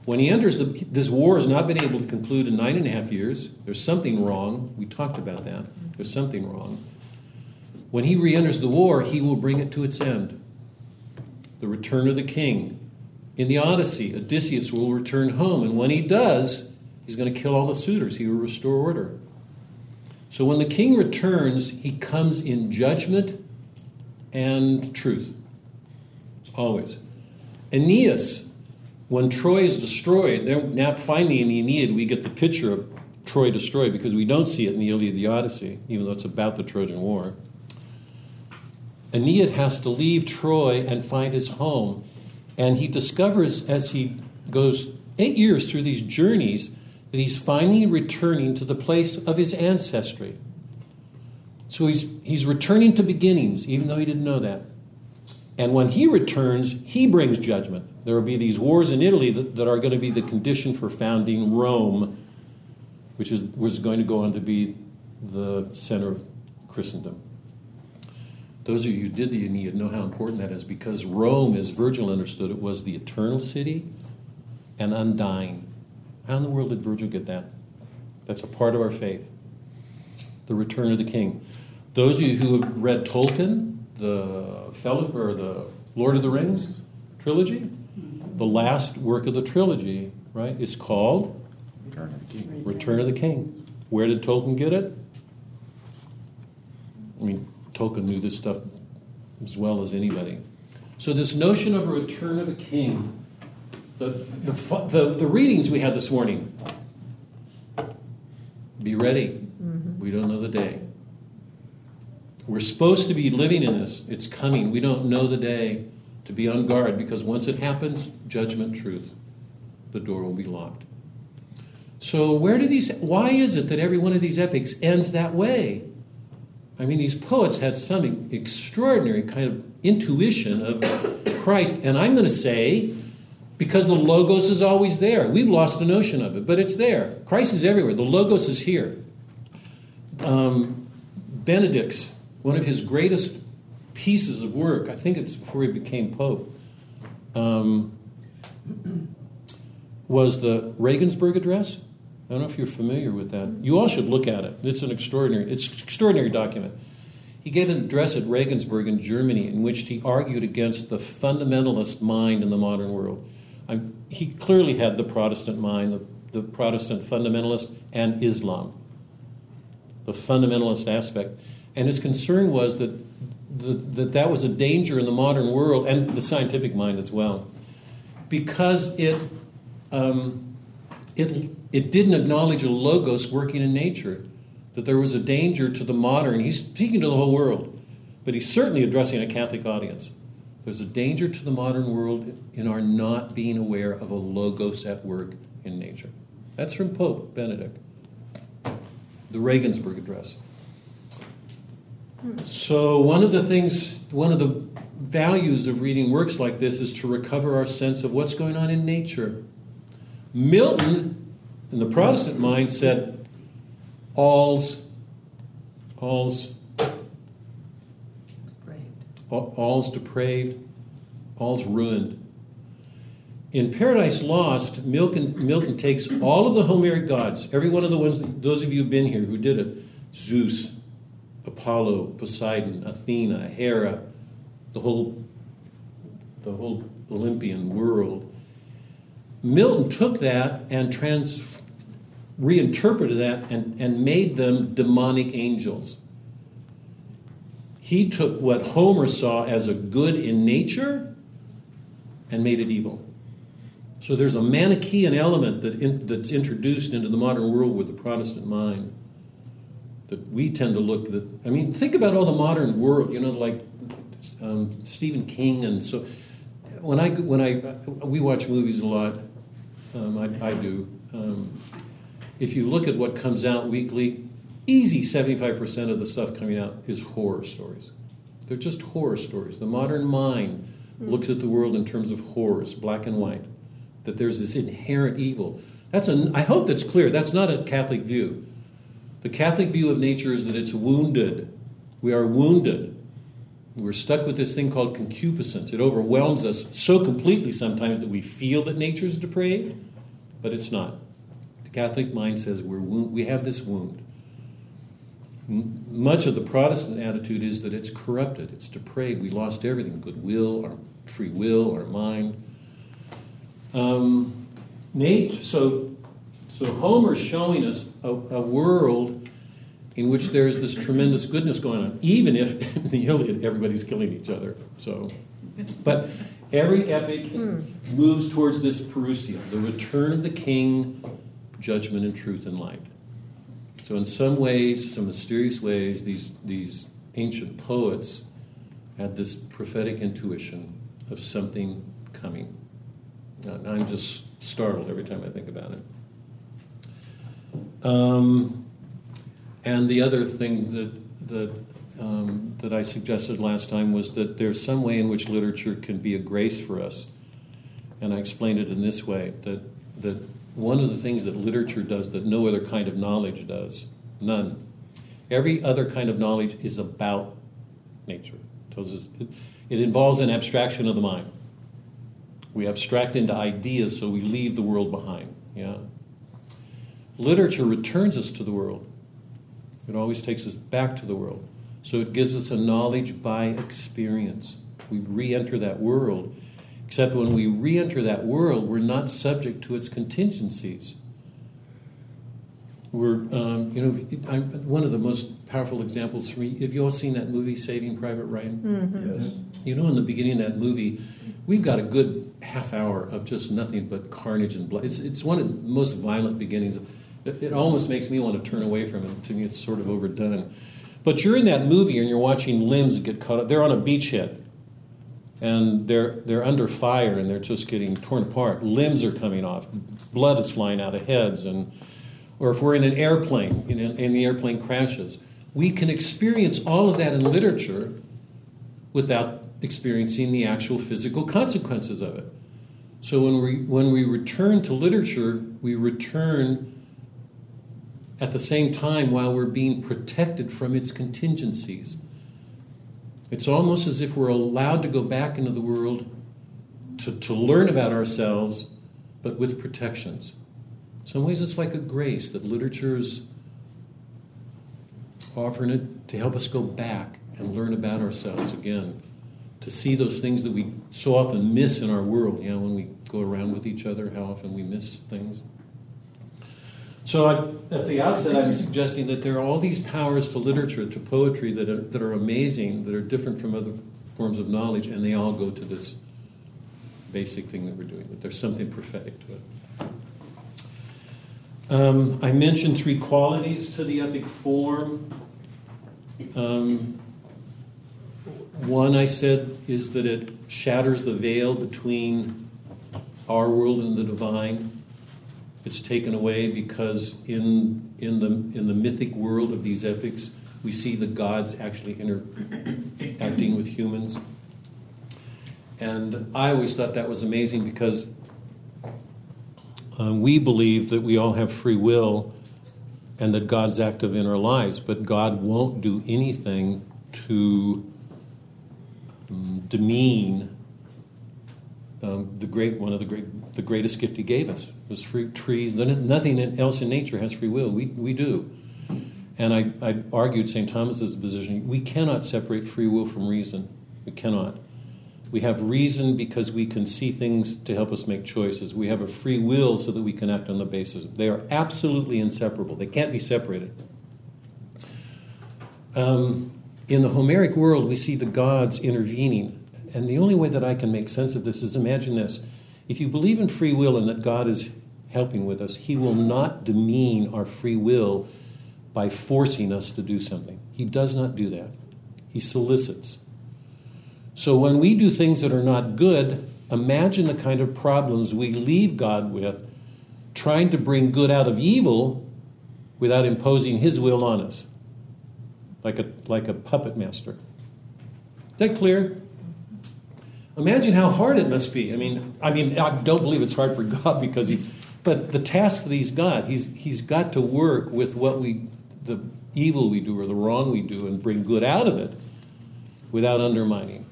When he enters, the, this war has not been able to conclude in nine and a half years. There's something wrong. We talked about that. There's something wrong. When he re enters the war, he will bring it to its end. The return of the king. In the Odyssey, Odysseus will return home, and when he does, he's going to kill all the suitors. He will restore order. So when the king returns, he comes in judgment and truth. Always. Aeneas when Troy is destroyed, now finally in the Aeneid we get the picture of Troy destroyed because we don't see it in the Iliad, the Odyssey, even though it's about the Trojan War. Aeneid has to leave Troy and find his home, and he discovers as he goes eight years through these journeys that he's finally returning to the place of his ancestry. So he's, he's returning to beginnings, even though he didn't know that. And when he returns, he brings judgment. There will be these wars in Italy that, that are going to be the condition for founding Rome, which is, was going to go on to be the center of Christendom. Those of you who did the Aeneid know how important that is because Rome, as Virgil understood it, was the eternal city and undying. How in the world did Virgil get that? That's a part of our faith. The return of the king. Those of you who have read Tolkien, the fellow or the Lord of the Rings trilogy, the last work of the trilogy, right, is called Return of the King. Return of the King. Where did Tolkien get it? I mean, Tolkien knew this stuff as well as anybody. So this notion of a return of a king, the, the, the, the readings we had this morning, be ready. Mm-hmm. We don't know the day. We're supposed to be living in this. It's coming. We don't know the day to be on guard because once it happens, judgment, truth, the door will be locked. So, where do these, why is it that every one of these epics ends that way? I mean, these poets had some extraordinary kind of intuition of [coughs] Christ, and I'm going to say, because the Logos is always there. We've lost the notion of it, but it's there. Christ is everywhere. The Logos is here. Um, Benedict's one of his greatest pieces of work, I think it's before he became Pope, um, was the Regensburg Address. I don't know if you're familiar with that. You all should look at it. It's an extraordinary, it's an extraordinary document. He gave an address at Regensburg in Germany in which he argued against the fundamentalist mind in the modern world. I'm, he clearly had the Protestant mind, the, the Protestant fundamentalist, and Islam, the fundamentalist aspect. And his concern was that, that that was a danger in the modern world and the scientific mind as well, because it, um, it, it didn't acknowledge a logos working in nature, that there was a danger to the modern. He's speaking to the whole world, but he's certainly addressing a Catholic audience. There's a danger to the modern world in our not being aware of a logos at work in nature. That's from Pope Benedict, the Regensburg Address. Hmm. So, one of the things, one of the values of reading works like this is to recover our sense of what's going on in nature. Milton, in the Protestant mind, said, all's, all's, all's depraved, all's ruined. In Paradise Lost, Milton, Milton takes all of the Homeric gods, every one of the ones, those of you who've been here who did it, Zeus, Apollo, Poseidon, Athena, Hera, the whole the whole Olympian world. Milton took that and trans, reinterpreted that and, and made them demonic angels. He took what Homer saw as a good in nature and made it evil. So there's a Manichaean element that in, that's introduced into the modern world with the Protestant mind that we tend to look at. I mean, think about all the modern world, you know, like um, Stephen King and so. When I when I we watch movies a lot, um, I, I, do. Um, if you look at what comes out weekly, easy seventy five percent of the stuff coming out is horror stories. They're just horror stories. The modern mind hmm. looks at the world in terms of horrors, black and white. That there's this inherent evil. That's a. I hope that's clear. That's not a Catholic view. The Catholic view of nature is that it's wounded. We are wounded. We're stuck with this thing called concupiscence. It overwhelms us so completely sometimes that we feel that nature is depraved, but it's not. The Catholic mind says we're wound, we have this wound. M- much of the Protestant attitude is that it's corrupted, it's depraved. We lost everything goodwill, our free will, our mind. Um, Nate, so, so Homer's showing us a, a world in which there is this tremendous goodness going on, even if [laughs] in the Iliad everybody's killing each other. So, but every epic moves towards this parousia, the return of the king, judgment and truth and light. So, in some ways, some mysterious ways, these these ancient poets had this prophetic intuition of something coming. I'm just startled every time I think about it. Um, and the other thing that that um, that I suggested last time was that there's some way in which literature can be a grace for us, and I explained it in this way that that one of the things that literature does that no other kind of knowledge does, none. Every other kind of knowledge is about nature. It involves an abstraction of the mind. We abstract into ideas, so we leave the world behind. Yeah. Literature returns us to the world. It always takes us back to the world. So it gives us a knowledge by experience. We re enter that world. Except when we re enter that world, we're not subject to its contingencies. We're, um, you know, I'm, one of the most powerful examples for me. Have you all seen that movie, Saving Private Ryan? Mm-hmm. Yes. You know, in the beginning of that movie, we've got a good half hour of just nothing but carnage and blood. It's, it's one of the most violent beginnings. It, it almost makes me want to turn away from it. To me, it's sort of overdone. But you're in that movie and you're watching limbs get cut up. They're on a beachhead and they're, they're under fire and they're just getting torn apart. Limbs are coming off, blood is flying out of heads. And, or if we're in an airplane you know, and the airplane crashes, we can experience all of that in literature without experiencing the actual physical consequences of it. So when we, when we return to literature, we return at the same time while we're being protected from its contingencies. It's almost as if we're allowed to go back into the world to, to learn about ourselves, but with protections. In some ways, it's like a grace that literature is offering it to help us go back and learn about ourselves again, to see those things that we so often miss in our world. You know, when we go around with each other, how often we miss things. So I, at the outset, I'm suggesting that there are all these powers to literature, to poetry that are, that are amazing, that are different from other forms of knowledge, and they all go to this basic thing that we're doing. That there's something prophetic to it. Um, I mentioned three qualities to the epic form. Um, one, I said, is that it shatters the veil between our world and the divine. It's taken away because in, in, the, in the mythic world of these epics, we see the gods actually interacting with humans. And I always thought that was amazing because um, we believe that we all have free will and that God's active in our lives, but God won't do anything to um, demean um, the great one of the great the greatest gift He gave us was free trees. Nothing else in nature has free will. We we do, and I I argued St. Thomas's position. We cannot separate free will from reason. We cannot. We have reason because we can see things to help us make choices. We have a free will so that we can act on the basis. They are absolutely inseparable. They can't be separated. Um, in the Homeric world, we see the gods intervening. And the only way that I can make sense of this is imagine this. If you believe in free will and that God is helping with us, He will not demean our free will by forcing us to do something. He does not do that. He solicits. So when we do things that are not good, imagine the kind of problems we leave God with trying to bring good out of evil without imposing His will on us, like a, like a puppet master. Is that clear? Imagine how hard it must be. I mean, I mean, I don't believe it's hard for God [laughs] because he, but the task that He's got, He's He's got to work with what we, the evil we do or the wrong we do, and bring good out of it, without undermining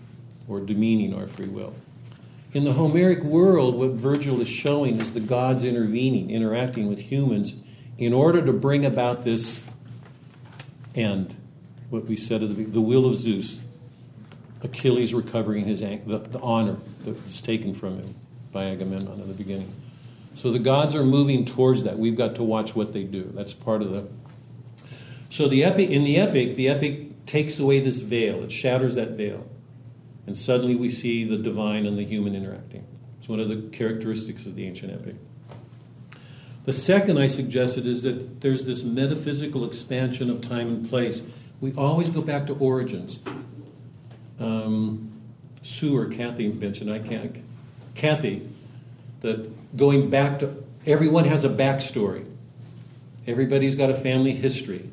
or demeaning our free will. In the Homeric world, what Virgil is showing is the gods intervening, interacting with humans in order to bring about this end. What we said at the the will of Zeus, Achilles recovering his the, the honor that was taken from him by Agamemnon in the beginning. So the gods are moving towards that. We've got to watch what they do. That's part of the. So the epic in the epic, the epic takes away this veil. It shatters that veil, and suddenly we see the divine and the human interacting. It's one of the characteristics of the ancient epic. The second I suggested is that there's this metaphysical expansion of time and place. We always go back to origins. Um, Sue or Kathy mentioned, I can't, Kathy, that going back to, everyone has a backstory. Everybody's got a family history.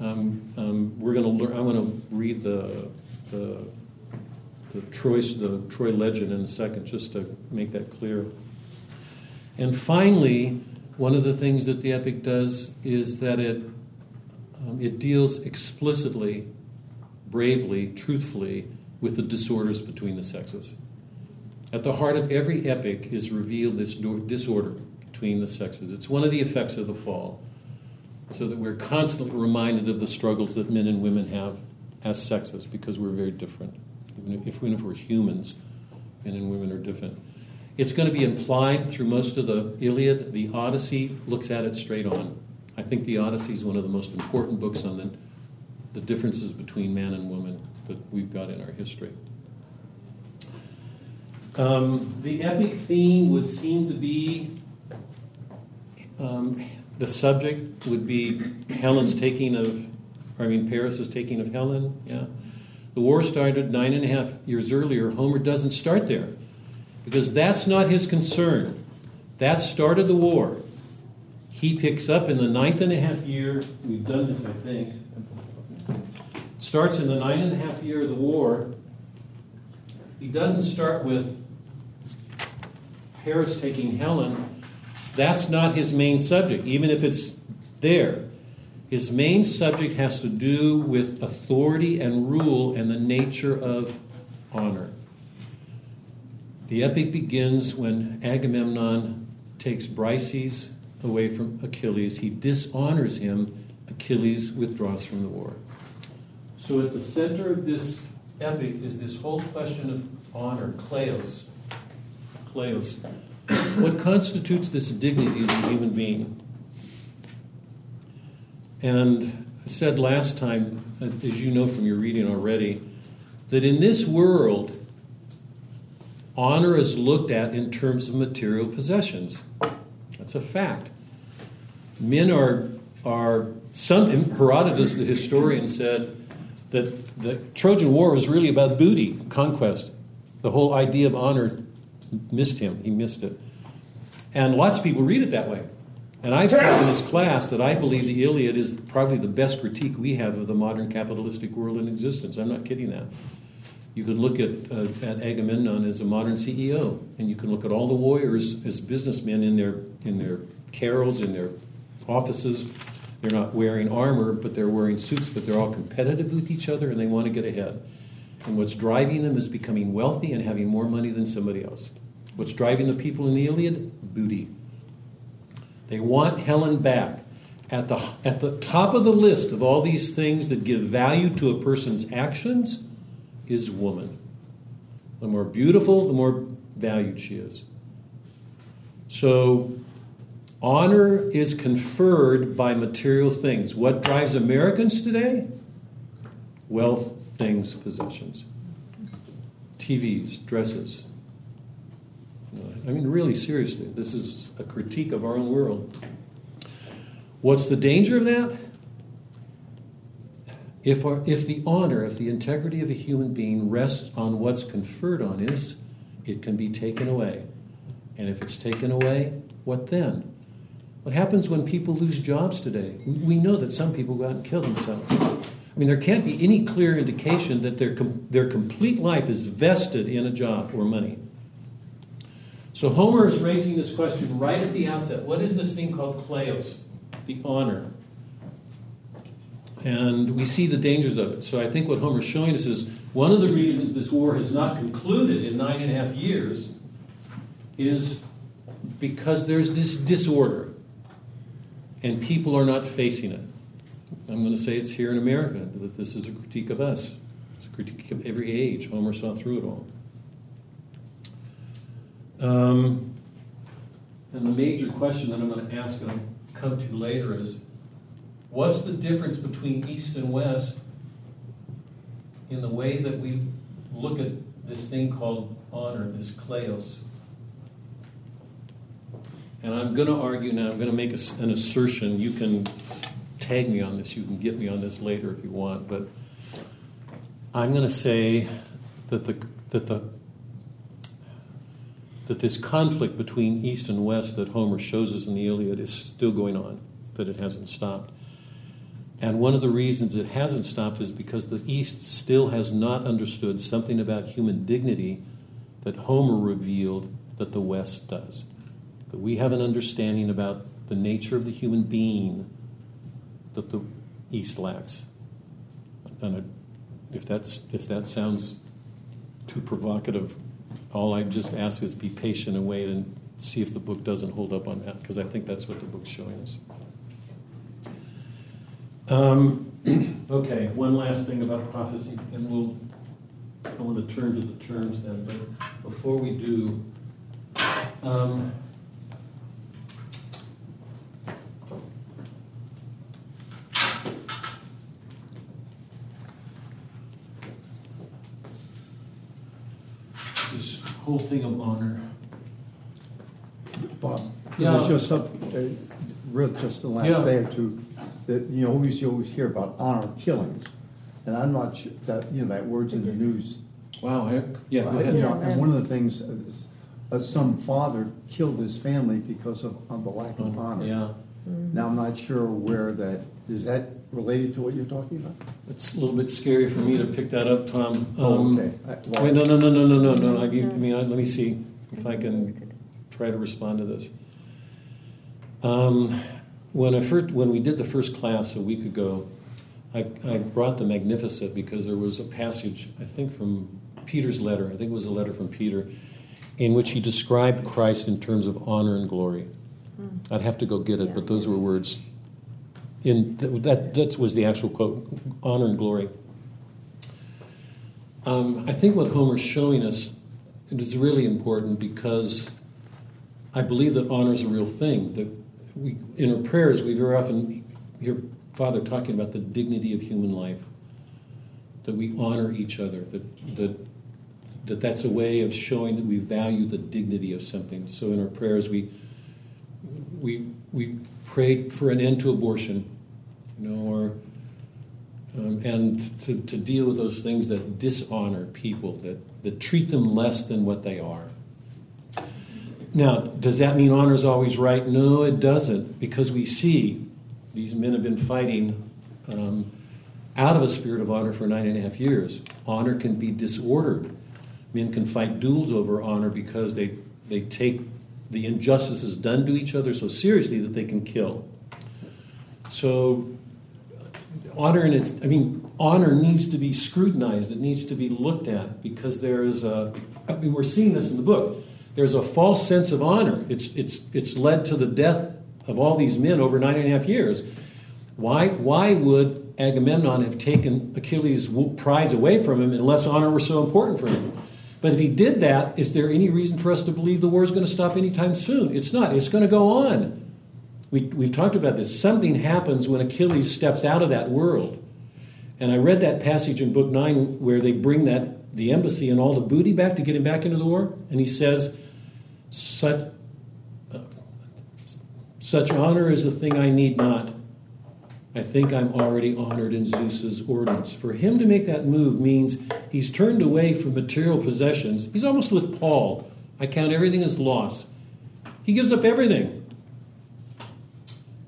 Um, um, we're going to learn, I'm going to read the, the, the, Troy, the Troy legend in a second just to make that clear. And finally, one of the things that the epic does is that it, um, it deals explicitly, bravely, truthfully with the disorders between the sexes. At the heart of every epic is revealed this disorder between the sexes. It's one of the effects of the fall, so that we're constantly reminded of the struggles that men and women have as sexes because we're very different. Even if, even if we're humans, men and women are different. It's going to be implied through most of the Iliad. The Odyssey looks at it straight on. I think the Odyssey is one of the most important books on the, the differences between man and woman that we've got in our history. Um, the epic theme would seem to be um, the subject would be Helen's taking of, I mean, Paris' taking of Helen. Yeah. The war started nine and a half years earlier. Homer doesn't start there because that's not his concern. That started the war. He picks up in the ninth and a half year. We've done this, I think. Starts in the nine and a half year of the war. He doesn't start with Paris taking Helen. That's not his main subject, even if it's there. His main subject has to do with authority and rule and the nature of honor. The epic begins when Agamemnon takes Briseis away from Achilles. He dishonors him. Achilles withdraws from the war. So, at the center of this epic is this whole question of honor, kleos. Kleos. What constitutes this dignity as a human being? And I said last time, uh, as you know from your reading already, that in this world, honor is looked at in terms of material possessions. That's a fact. Men are, are some, Herodotus, the historian, said that the Trojan War was really about booty, conquest. The whole idea of honor missed him. He missed it. And lots of people read it that way. And I've said in this class that I believe the Iliad is probably the best critique we have of the modern capitalistic world in existence. I'm not kidding that. You can look at, uh, at Agamemnon as a modern CEO, and you can look at all the warriors as businessmen in their, in their carrels, in their offices. They're not wearing armor, but they're wearing suits, but they're all competitive with each other and they want to get ahead. And what's driving them is becoming wealthy and having more money than somebody else. What's driving the people in the Iliad? Booty. They want Helen back. At the, at the top of the list of all these things that give value to a person's actions is woman. The more beautiful, the more valued she is. So, honor is conferred by material things. What drives Americans today? Wealth, things, possessions. TVs, dresses. I mean, really, seriously, this is a critique of our own world. What's the danger of that? If, our, if the honor, if the integrity of a human being rests on what's conferred on us, it can be taken away. And if it's taken away, what then? What happens when people lose jobs today? We know that some people go out and kill themselves. I mean, there can't be any clear indication that their, their complete life is vested in a job or money. So Homer is raising this question right at the outset. What is this thing called kleos, the honor? And we see the dangers of it. So I think what Homer's showing us is one of the reasons this war has not concluded in nine and a half years is because there's this disorder and people are not facing it. I'm going to say it's here in America that this is a critique of us. It's a critique of every age. Homer saw through it all. Um, and the major question that I'm going to ask and come to later is what's the difference between East and West in the way that we look at this thing called honor, this kleos? And I'm going to argue now, I'm going to make a, an assertion. You can tag me on this, you can get me on this later if you want, but I'm going to say that the, that the that this conflict between East and West that Homer shows us in the Iliad is still going on, that it hasn't stopped. And one of the reasons it hasn't stopped is because the East still has not understood something about human dignity that Homer revealed that the West does. That we have an understanding about the nature of the human being that the East lacks. And if, that's, if that sounds too provocative, all I just ask is be patient and wait and see if the book doesn't hold up on that, because I think that's what the book's showing us. Um, [clears throat] okay, one last thing about prophecy, and we'll. I want to turn to the terms then, but before we do, um, this whole thing of honor. Bob, it Yeah. was just up, uh, real, just the Yeah. last day or two, that, you know, always, you always hear about honor killings. And I'm not sure, that, you know, that word's in the news. Wow, I, yeah, go Uh, ahead. You know, and one of the things, is, uh, some father killed his family because of, of the lack of honor. Yeah, Now, I'm not sure where that, is that related to what you're talking about? it's a little bit scary for me to pick that up, Tom. Oh, Um, okay. I- well- Wait, no, no, no, no, no, no, no. I, I mean, I, let me see if I can try to respond to this. Um, when I first, when we did the first class a week ago, I, I brought the Magnificat because there was a passage, I think from Peter's letter. I think it was a letter from Peter, in which he described Christ in terms of honor and glory. I'd have to go get it, but those were words. In that, that was the actual quote: "Honor and glory." Um, I think what Homer's showing us is really important because I believe that honor is a real thing. That we, in our prayers, we very often hear Father talking about the dignity of human life. That we honor each other. That that that that's a way of showing that we value the dignity of something. So in our prayers, we we we prayed for an end to abortion, you know, or um, and to, to deal with those things that dishonor people, that, that treat them less than what they are. Now, does that mean honor is always right? No, it doesn't, because we see these men have been fighting um, out of a spirit of honor for nine and a half years. Honor can be disordered. Men can fight duels over honor because they, they take the injustices done to each other so seriously that they can kill. So, honor in its, I mean, honor needs to be scrutinized. It needs to be looked at because there is a, I mean, we're seeing this in the book. There's a false sense of honor. It's, it's, it's led to the death of all these men over nine and a half years. Why, why would Agamemnon have taken Achilles' prize away from him unless honor were so important for him? But if he did that, is there any reason for us to believe the war is going to stop anytime soon? It's not. It's going to go on. We, we've talked about this. Something happens when Achilles steps out of that world. And I read that passage in Book 9 where they bring that the embassy and all the booty back to get him back into the war. And he says, Such, uh, such honor is a thing I need not. I think I'm already honored in Zeus's ordinance. For him to make that move means he's turned away from material possessions. He's almost with Paul. I count everything as loss. He gives up everything.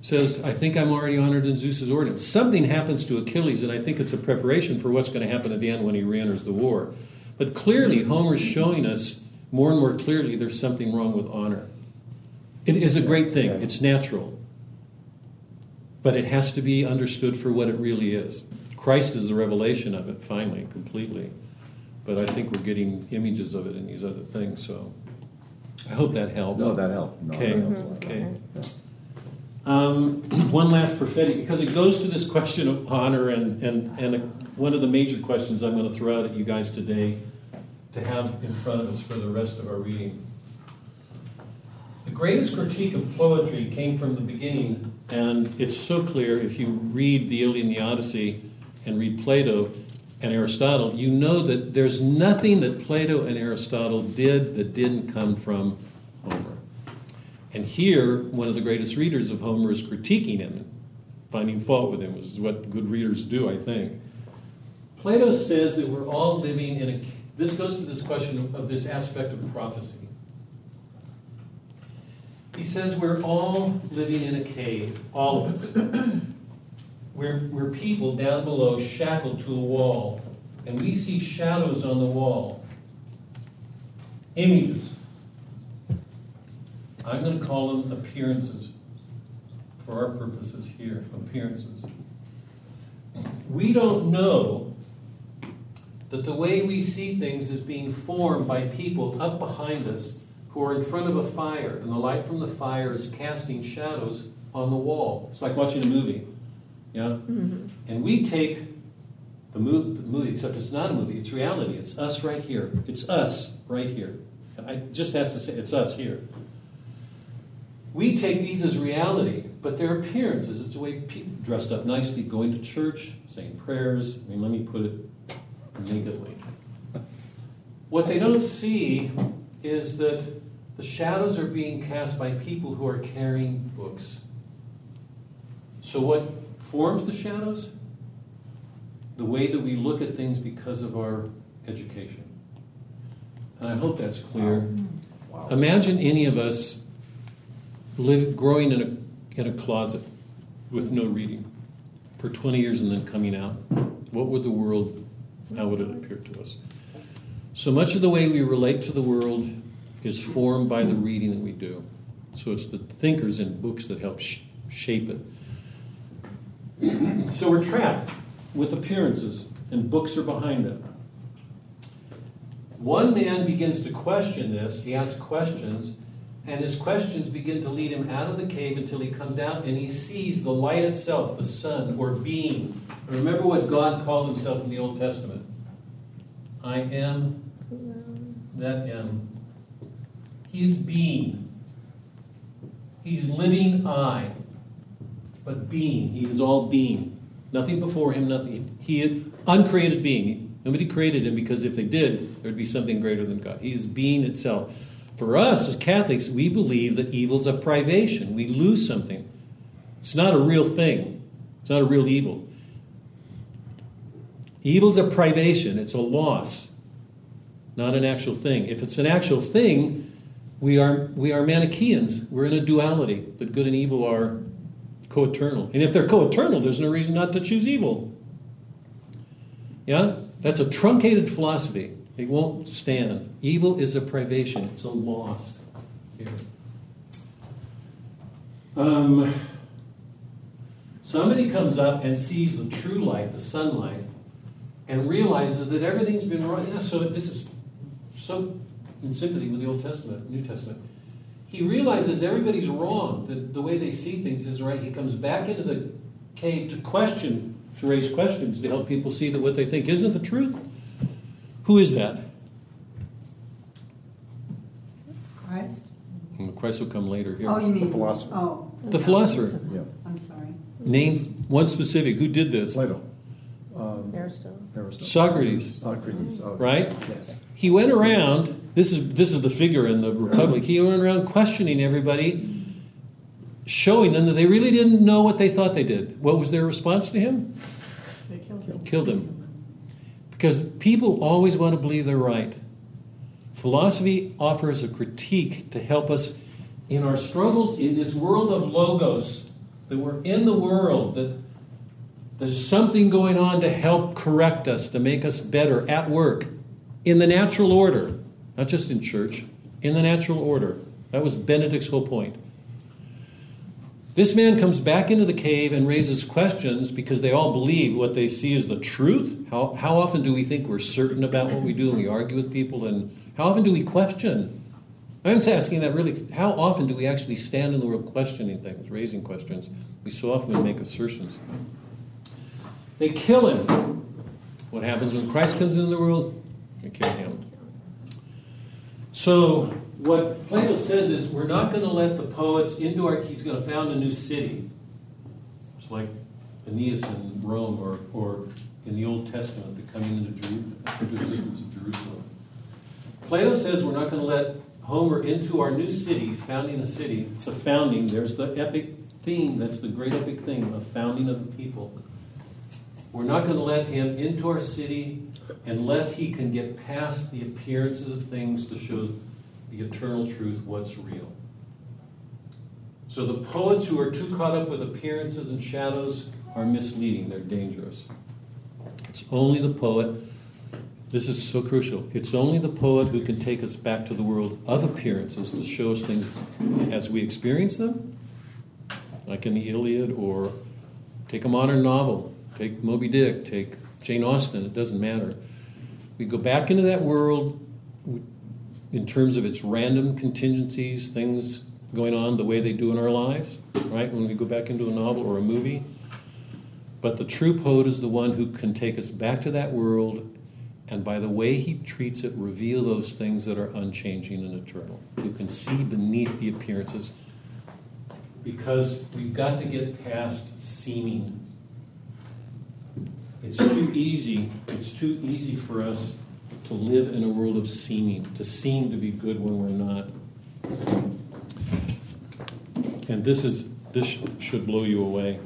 Says, I think I'm already honored in Zeus's ordinance. Something happens to Achilles, and I think it's a preparation for what's going to happen at the end when he re enters the war. But clearly, Homer's showing us more and more clearly there's something wrong with honor. It is a great thing, it's natural but it has to be understood for what it really is. Christ is the revelation of it, finally, completely. But I think we're getting images of it in these other things, so I hope that helps. No, that helped. No, Okay, helped okay. Um, [clears throat] one last prophetic, because it goes to this question of honor, and, and, and a, one of the major questions I'm going to throw out at you guys today to have in front of us for the rest of our reading. The greatest critique of poetry came from the beginning, and it's so clear if you read the Iliad and the Odyssey and read Plato and Aristotle, you know that there's nothing that Plato and Aristotle did that didn't come from Homer. And here, one of the greatest readers of Homer is critiquing him finding fault with him, which is what good readers do, I think. Plato says that we're all living in a. This goes to this question of this aspect of prophecy. He says we're all living in a cave, all of us. We're, we're people down below shackled to a wall, and we see shadows on the wall, images. I'm going to call them appearances for our purposes here appearances. We don't know that the way we see things is being formed by people up behind us who are in front of a fire, and the light from the fire is casting shadows on the wall. It's like watching a movie. Yeah? Mm-hmm. And we take the movie, the movie, except it's not a movie, it's reality. It's us right here. It's us right here. I just has to say, it's us here. We take these as reality, but they're appearances. It's the way people dressed up nicely, going to church, saying prayers. I mean, let me put it nakedly. What they don't see is that the shadows are being cast by people who are carrying books. So, what forms the shadows? The way that we look at things because of our education. And I hope that's clear. Imagine any of us live, growing in a, in a closet with no reading for 20 years and then coming out. What would the world, how would it appear to us? So much of the way we relate to the world is formed by the reading that we do. So it's the thinkers in books that help sh- shape it. So we're trapped with appearances, and books are behind them. One man begins to question this. He asks questions, and his questions begin to lead him out of the cave until he comes out and he sees the light itself, the sun or being. Remember what God called himself in the Old Testament I am that am. He is being. He's living I, but being. He is all being. Nothing before him, nothing. He is uncreated being. Nobody created him because if they did, there would be something greater than God. He is being itself. For us as Catholics, we believe that evil's a privation. We lose something. It's not a real thing. It's not a real evil. Evil's a privation. It's a loss, not an actual thing. If it's an actual thing, we are we are Manichaeans. We're in a duality. That good and evil are co-eternal. And if they're co-eternal, there's no reason not to choose evil. Yeah? That's a truncated philosophy. It won't stand. Evil is a privation. It's a loss. Um, somebody comes up and sees the true light, the sunlight, and realizes that everything's been wrong. Yeah, so this is so in sympathy with the Old Testament, New Testament. He realizes everybody's wrong, that the way they see things is right. He comes back into the cave to question, to raise questions, to help people see that what they think isn't the truth. Who is that? Christ? And Christ will come later here. Oh, you mean? The philosopher. Oh, The philosopher Yeah, I'm sorry. names one specific. Who did this? Plato. Um, Aristotle. Aristotle. Socrates. Socrates, oh, Right? Yes. He went around. This is this is the figure in the Republic. He went around questioning everybody, showing them that they really didn't know what they thought they did. What was their response to him? They killed him. Killed him. Because people always want to believe they're right. Philosophy offers a critique to help us in our struggles in this world of logos, that we're in the world, that there's something going on to help correct us, to make us better at work, in the natural order, not just in church, in the natural order. That was Benedict's whole point. This man comes back into the cave and raises questions because they all believe what they see is the truth. How, how often do we think we're certain about what we do and we argue with people? And how often do we question? I'm just asking that really, how often do we actually stand in the world questioning things, raising questions? We so often make assertions. They kill him. What happens when Christ comes into the world? They kill him. So, what Plato says is we're not going to let the poets into our, he's going to found a new city. It's like Aeneas in Rome or, or in the Old Testament, the coming into Jeru- the existence of Jerusalem. Plato says we're not going to let Homer into our new cities, founding a city. It's a founding. There's the epic theme. That's the great epic theme of founding of the people. We're not going to let him into our city unless he can get past the appearances of things to show the eternal truth, what's real. So the poets who are too caught up with appearances and shadows are misleading, they're dangerous. It's only the poet, this is so crucial, it's only the poet who can take us back to the world of appearances to show us things as we experience them, like in the Iliad, or take a modern novel, take Moby Dick, take Jane Austen, it doesn't matter. We go back into that world in terms of its random contingencies, things going on the way they do in our lives, right? When we go back into a novel or a movie. But the true poet is the one who can take us back to that world and by the way he treats it, reveal those things that are unchanging and eternal. Who can see beneath the appearances. Because we've got to get past seeming. It's too easy, it's too easy for us to live in a world of seeming, to seem to be good when we're not. And this is this should blow you away.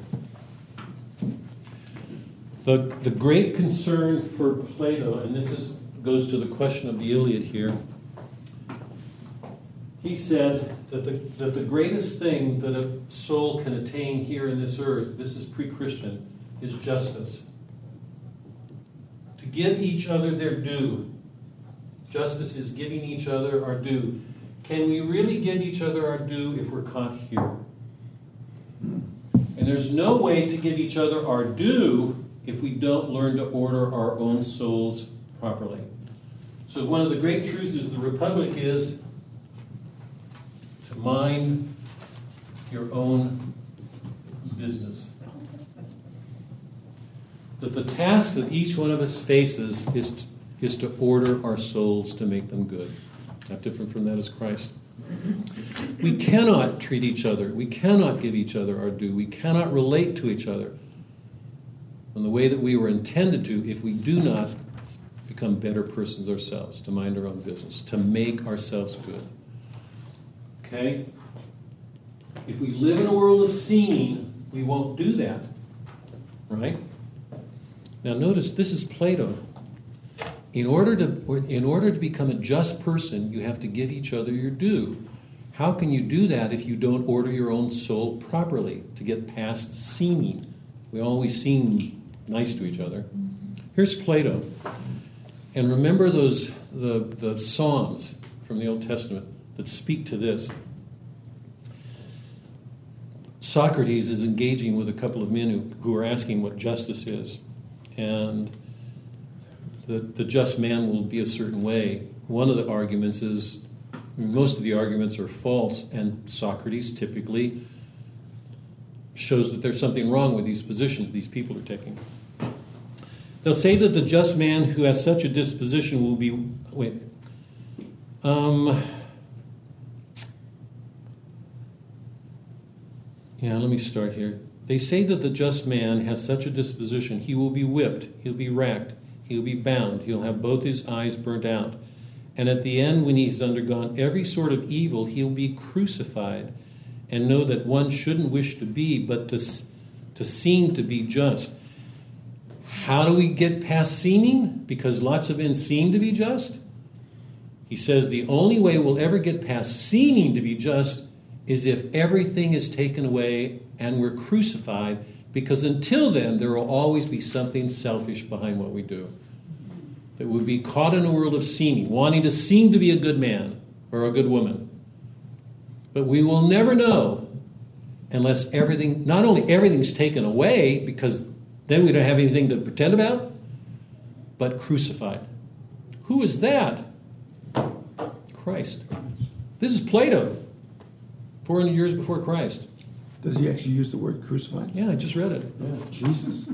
The, the great concern for Plato, and this is, goes to the question of the Iliad here, he said that the, that the greatest thing that a soul can attain here in this earth, this is pre Christian, is justice. Give each other their due. Justice is giving each other our due. Can we really give each other our due if we're caught here? And there's no way to give each other our due if we don't learn to order our own souls properly. So, one of the great truths of the Republic is to mind your own business. That the task that each one of us faces is to, is to order our souls to make them good. Not different from that is Christ. We cannot treat each other, we cannot give each other our due, we cannot relate to each other in the way that we were intended to if we do not become better persons ourselves, to mind our own business, to make ourselves good. Okay? If we live in a world of seeming, we won't do that. Right? Now notice this is Plato. In order to in order to become a just person, you have to give each other your due. How can you do that if you don't order your own soul properly to get past seeming? We always seem nice to each other. Here's Plato. And remember those the, the Psalms from the Old Testament that speak to this. Socrates is engaging with a couple of men who, who are asking what justice is and the, the just man will be a certain way. One of the arguments is most of the arguments are false, and Socrates typically shows that there's something wrong with these positions these people are taking. They'll say that the just man who has such a disposition will be. Wait. Um, yeah, let me start here. They say that the just man has such a disposition, he will be whipped, he'll be racked, he'll be bound, he'll have both his eyes burnt out. And at the end, when he's undergone every sort of evil, he'll be crucified and know that one shouldn't wish to be, but to, to seem to be just. How do we get past seeming? Because lots of men seem to be just. He says the only way we'll ever get past seeming to be just is if everything is taken away and we're crucified, because until then, there will always be something selfish behind what we do. That would be caught in a world of seeming, wanting to seem to be a good man or a good woman. But we will never know unless everything, not only everything's taken away, because then we don't have anything to pretend about, but crucified. Who is that? Christ. This is Plato, 400 years before Christ. Does he actually use the word crucified? Yeah, I just read it. Jesus.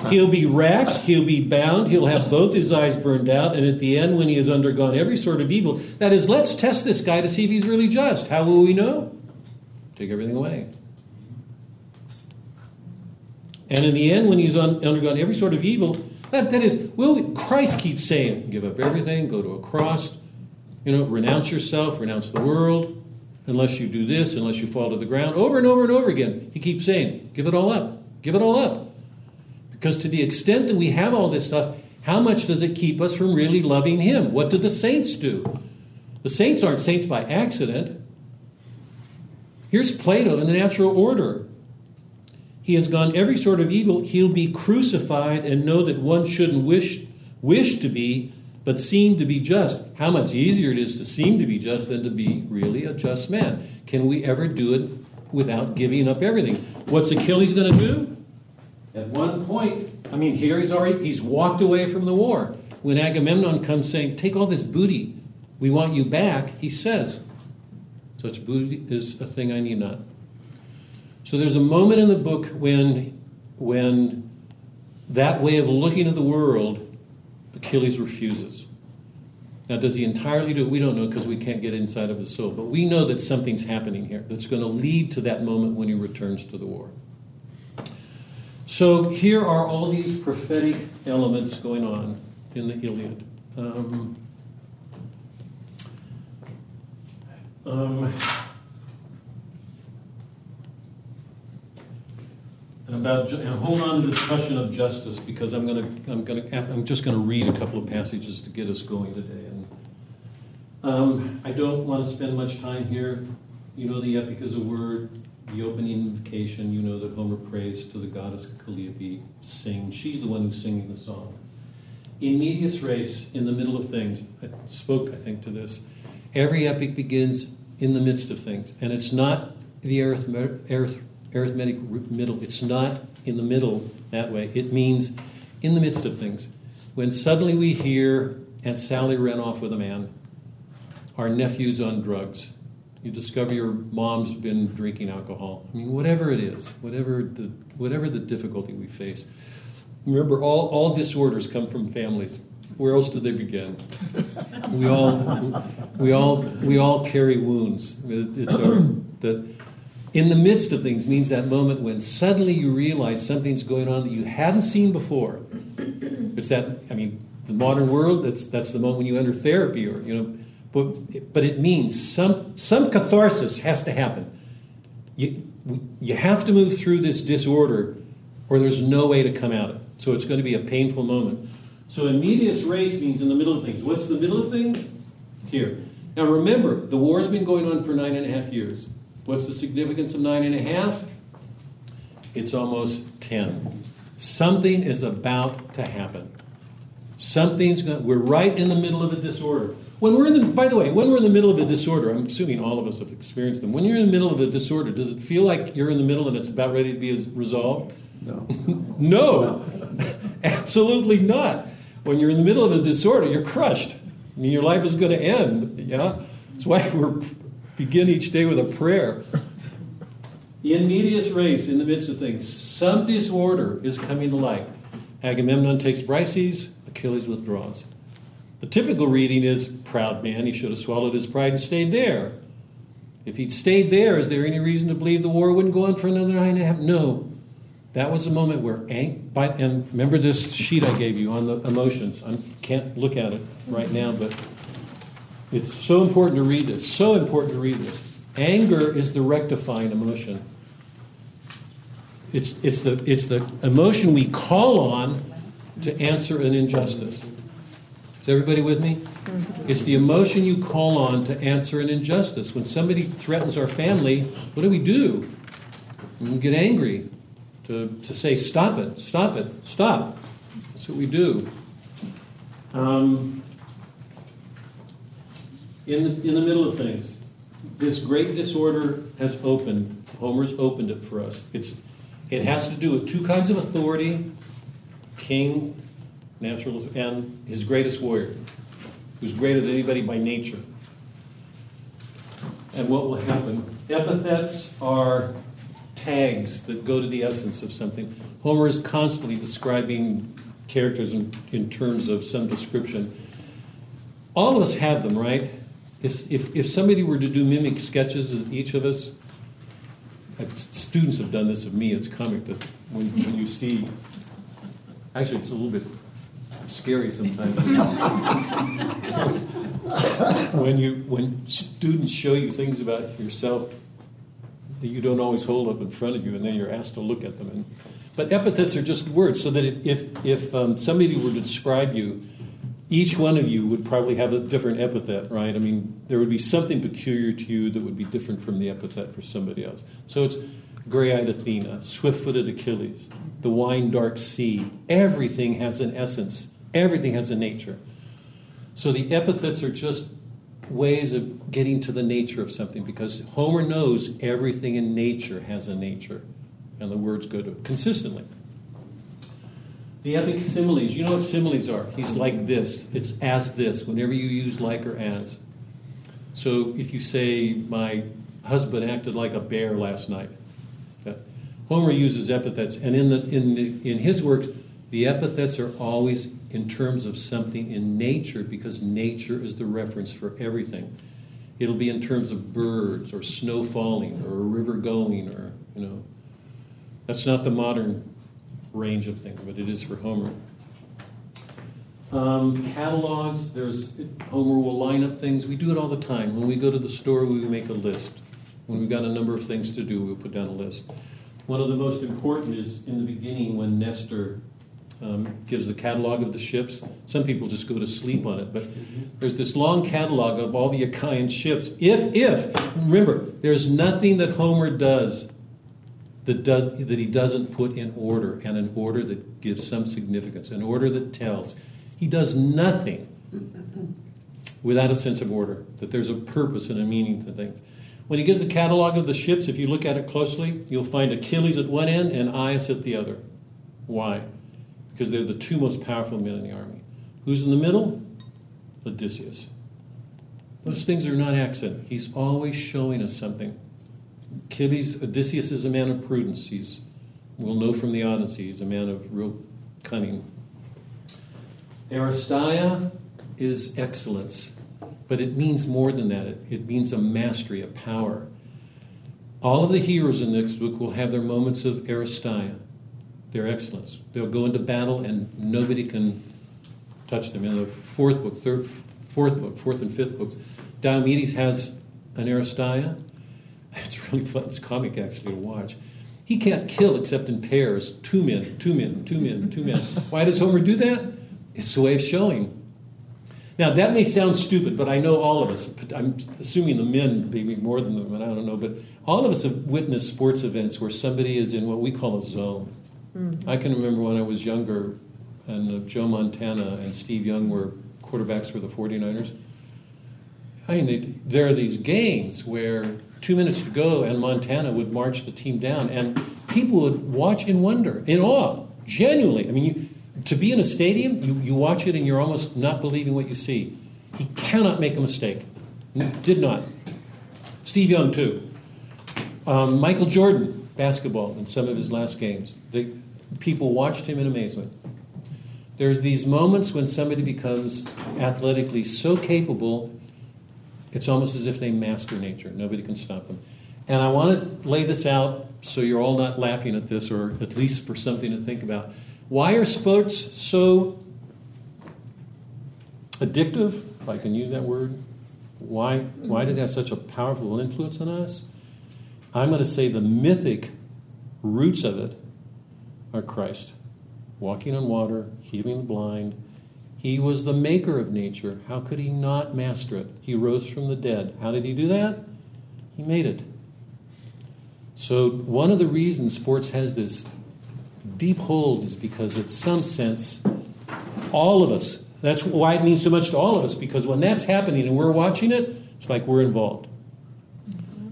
[laughs] He'll be racked, he'll be bound, he'll have both his eyes burned out, and at the end, when he has undergone every sort of evil, that is, let's test this guy to see if he's really just. How will we know? Take everything away. And in the end, when he's un- undergone every sort of evil, that, that is, will Christ keeps saying, give up everything, go to a cross, you know, renounce yourself, renounce the world, unless you do this, unless you fall to the ground. Over and over and over again, he keeps saying, give it all up, give it all up. Because to the extent that we have all this stuff, how much does it keep us from really loving him? What do the saints do? The saints aren't saints by accident. Here's Plato in the natural order. He has gone every sort of evil. He'll be crucified and know that one shouldn't wish, wish to be, but seem to be just. How much easier it is to seem to be just than to be really a just man. Can we ever do it without giving up everything? What's Achilles going to do? At one point, I mean, here he's already he's walked away from the war. When Agamemnon comes saying, "Take all this booty, we want you back," he says, "Such booty is a thing I need not." So there's a moment in the book when, when that way of looking at the world, Achilles refuses. Now, does he entirely do it? We don't know because we can't get inside of his soul. But we know that something's happening here that's going to lead to that moment when he returns to the war. So here are all these prophetic elements going on in the Iliad. Um, um, and about and hold on to this question of justice because I'm going to I'm going to I'm just going to read a couple of passages to get us going today. And um, I don't want to spend much time here. You know, the epic is a word. The opening invocation, you know that Homer prays to the goddess Calliope, sing. She's the one who's singing the song. In medias res, in the middle of things, I spoke, I think, to this. Every epic begins in the midst of things, and it's not the arithmetic, middle. It's not in the middle that way. It means in the midst of things. When suddenly we hear Aunt Sally ran off with a man, our nephew's on drugs, you discover your mom's been drinking alcohol. I mean, whatever it is, whatever the, whatever the difficulty we face. Remember, all, all disorders come from families. Where else do they begin? We all, we all, we all carry wounds. It's our, that in the midst of things means that moment when suddenly you realize something's going on that you hadn't seen before. It's that, I mean, the modern world, that's, that's the moment when you enter therapy or, you know, but, but it means some, some catharsis has to happen. You, you have to move through this disorder or there's no way to come out of it. So it's going to be a painful moment. So in medias res means in the middle of things. What's the middle of things? Here. Now remember, the war's been going on for nine and a half years. What's the significance of nine and a half? It's almost ten. Something is about to happen. Something's going. We're right in the middle of a disorder. When we're in the, by the way, when we're in the middle of a disorder, I'm assuming all of us have experienced them. When you're in the middle of a disorder, does it feel like you're in the middle and it's about ready to be resolved? No. [laughs] no, [laughs] absolutely not. When you're in the middle of a disorder, you're crushed. I mean, your life is going to end. Yeah, that's why [laughs] we begin each day with a prayer. In medias res, in the midst of things, some disorder is coming to light. Agamemnon takes Briseis, Achilles withdraws. The typical reading is proud man, he should have swallowed his pride and stayed there. If he'd stayed there, is there any reason to believe the war wouldn't go on for another nine and a half? No. That was the moment where, ang- and remember this sheet I gave you on the emotions. I can't look at it right now, but it's so important to read this. So important to read this. Anger is the rectifying emotion. It's, it's, the, it's the emotion we call on to answer an injustice. Is everybody with me? It's the emotion you call on to answer an injustice. When somebody threatens our family, what do we do? We get angry to, to say, stop it, stop it, stop. That's what we do. Um, in, the, in the middle of things, this great disorder has opened. Homer's opened it for us. It's, it has to do with two kinds of authority king, natural, and his greatest warrior, who's greater than anybody by nature. And what will happen? Epithets are tags that go to the essence of something. Homer is constantly describing characters in, in terms of some description. All of us have them, right? If, if, if somebody were to do mimic sketches of each of us, uh, students have done this of me, it's comic to, when, when you see, actually, it's a little bit scary sometimes. when, you, when students show you things about yourself that you don't always hold up in front of you, and then you're asked to look at them. And, but epithets are just words, so that if, if um, somebody were to describe you, each one of you would probably have a different epithet, right? I mean, there would be something peculiar to you that would be different from the epithet for somebody else. So it's gray eyed Athena, swift footed Achilles, the wine dark sea. Everything has an essence, everything has a nature. So the epithets are just ways of getting to the nature of something because Homer knows everything in nature has a nature, and the words go to it consistently. The epic similes, you know what similes are? He's like this, it's as this, whenever you use like or as. So if you say, My husband acted like a bear last night, Homer uses epithets, and in, the, in, the, in his works, the epithets are always in terms of something in nature because nature is the reference for everything. It'll be in terms of birds or snow falling or a river going or, you know. That's not the modern range of things, but it is for Homer. Um, catalogs, there's Homer will line up things. We do it all the time. When we go to the store, we make a list. When we've got a number of things to do, we'll put down a list. One of the most important is in the beginning when Nestor um, gives the catalog of the ships. Some people just go to sleep on it, but there's this long catalog of all the Achaean ships. If, if, remember, there's nothing that Homer does that does that he doesn't put in order, and an order that gives some significance, an order that tells. He does nothing without a sense of order, that there's a purpose and a meaning to things. When he gives the catalog of the ships, if you look at it closely, you'll find Achilles at one end and Aias at the other. Why? Because they're the two most powerful men in the army. Who's in the middle? Odysseus. Those things are not accident. He's always showing us something. Achilles, Odysseus is a man of prudence. He's, we'll know from the Odyssey, he's a man of real cunning. Aristeia is excellence, but it means more than that. It, it means a mastery, a power. All of the heroes in this book will have their moments of Aristeia, their excellence. They'll go into battle and nobody can touch them. In the fourth book, third, fourth book, fourth and fifth books, Diomedes has an Aristeia. [laughs] It's really fun. It's comic actually to watch. He can't kill except in pairs, two men, two men, two men, two men. [laughs] Why does Homer do that? It's a way of showing. Now, that may sound stupid, but I know all of us, I'm assuming the men, maybe more than the women, I don't know, but all of us have witnessed sports events where somebody is in what we call a zone. Mm-hmm. I can remember when I was younger and uh, Joe Montana and Steve Young were quarterbacks for the 49ers. I mean, they, there are these games where two minutes to go and Montana would march the team down, and people would watch in wonder, in awe, genuinely. I mean, you, to be in a stadium, you, you watch it and you're almost not believing what you see. He cannot make a mistake. Did not. Steve Young, too. Um, Michael Jordan, basketball, in some of his last games. The, people watched him in amazement. There's these moments when somebody becomes athletically so capable it's almost as if they master nature. Nobody can stop them. And I want to lay this out so you're all not laughing at this, or at least for something to think about. Why are sports so addictive, if I can use that word? Why, why do they have such a powerful influence on us? I'm going to say the mythic roots of it are Christ. Walking on water, healing the blind. He was the maker of nature. How could he not master it? He rose from the dead. How did he do that? He made it. So, one of the reasons sports has this deep hold is because, in some sense, all of us, that's why it means so much to all of us, because when that's happening and we're watching it, it's like we're involved.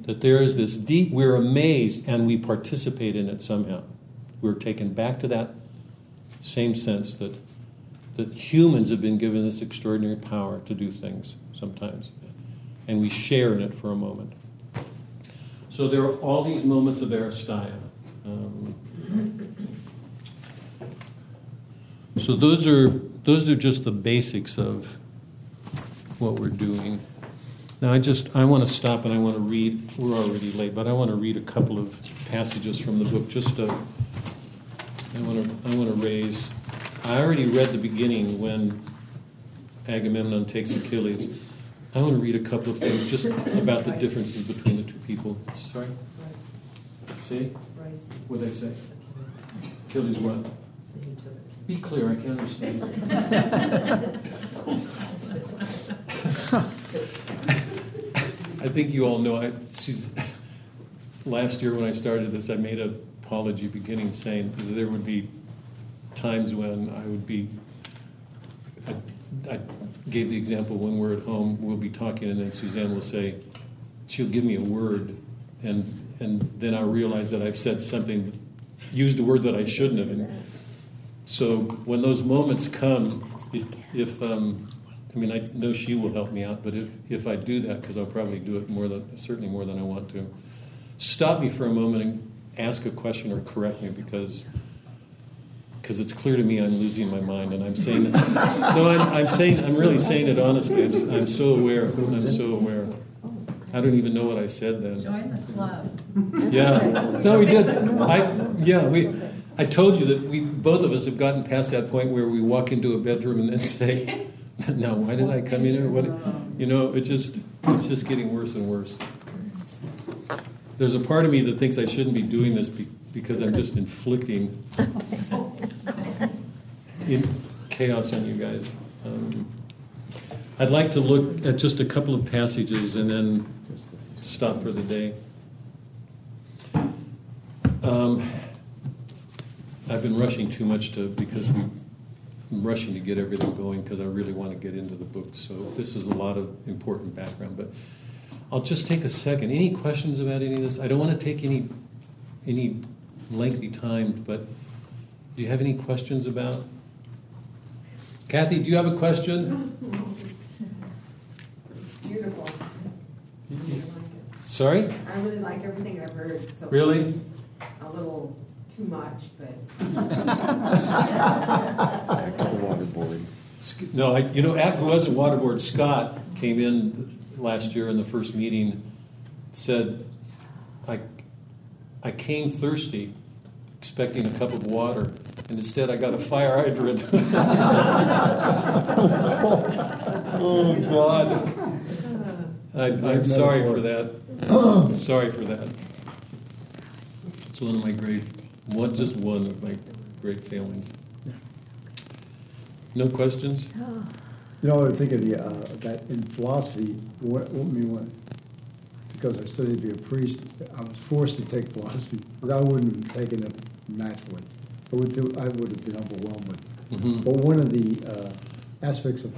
That there is this deep, we're amazed and we participate in it somehow. We're taken back to that same sense that, that humans have been given this extraordinary power to do things sometimes. And we share in it for a moment. So there are all these moments of Aristeia. Um, so those are those are just the basics of what we're doing. Now I just I want to stop and I want to read. We're already late, but I want to read a couple of passages from the book. Just to, I want to I want to raise. I already read the beginning when Agamemnon takes Achilles. I want to read a couple of things just about the differences between the two people. Sorry. See? What did I say? Achilles what? Be clear, I can't understand. I think you all know. I, last year when I started this, I made an apology beginning saying that there would be times when I would be. I, I gave the example when we're at home, we'll be talking, and then Suzanne will say, she'll give me a word, and and then I realize that I've said something, used a word that I shouldn't have. And so when those moments come, if, if um, I mean, I know she will help me out, but if, if I do that, because I'll probably do it more than, certainly more than I want to, stop me for a moment and ask a question or correct me because because it's clear to me I'm losing my mind and I'm saying no, I'm, I'm saying, I'm really saying it honestly. I'm, I'm so aware. I'm so aware. I don't even know what I said then. Join the club. Yeah. No, we did. I, yeah, we, I told you that we, both of us have gotten past that point where we walk into a bedroom and then say, now why did I come in here? What, you know, it just, it's just getting worse and worse. There's a part of me that thinks I shouldn't be doing this be, because I'm just inflicting in chaos on you guys. Um, I'd like to look at just a couple of passages and then stop for the day. Um, I've been rushing too much to because we, I'm rushing to get everything going because I really want to get into the book. So this is a lot of important background, but I'll just take a second. Any questions about any of this? I don't want to take any any lengthy time, but do you have any questions about? Kathy, do you have a question? [laughs] Beautiful. Sorry? I really like everything I've heard. So Really? A little too much, but the Waterboard. Sc- No, I, you know, at, who wasn't waterboard, Scott came in last year in the first meeting, said, I, I came thirsty, expecting a cup of water, and instead I got a fire hydrant. [laughs] oh, God. I, I'm sorry for that. [clears throat] sorry for that. It's one of my great, one, just one of my great failings. No questions? [gasps] You know, I think of the, uh, that in philosophy, what, what me when, because I studied to be a priest, I was forced to take philosophy, but I wouldn't have taken it naturally. I would, do- I would have been overwhelmed with. Mhm. But one of the uh, aspects of,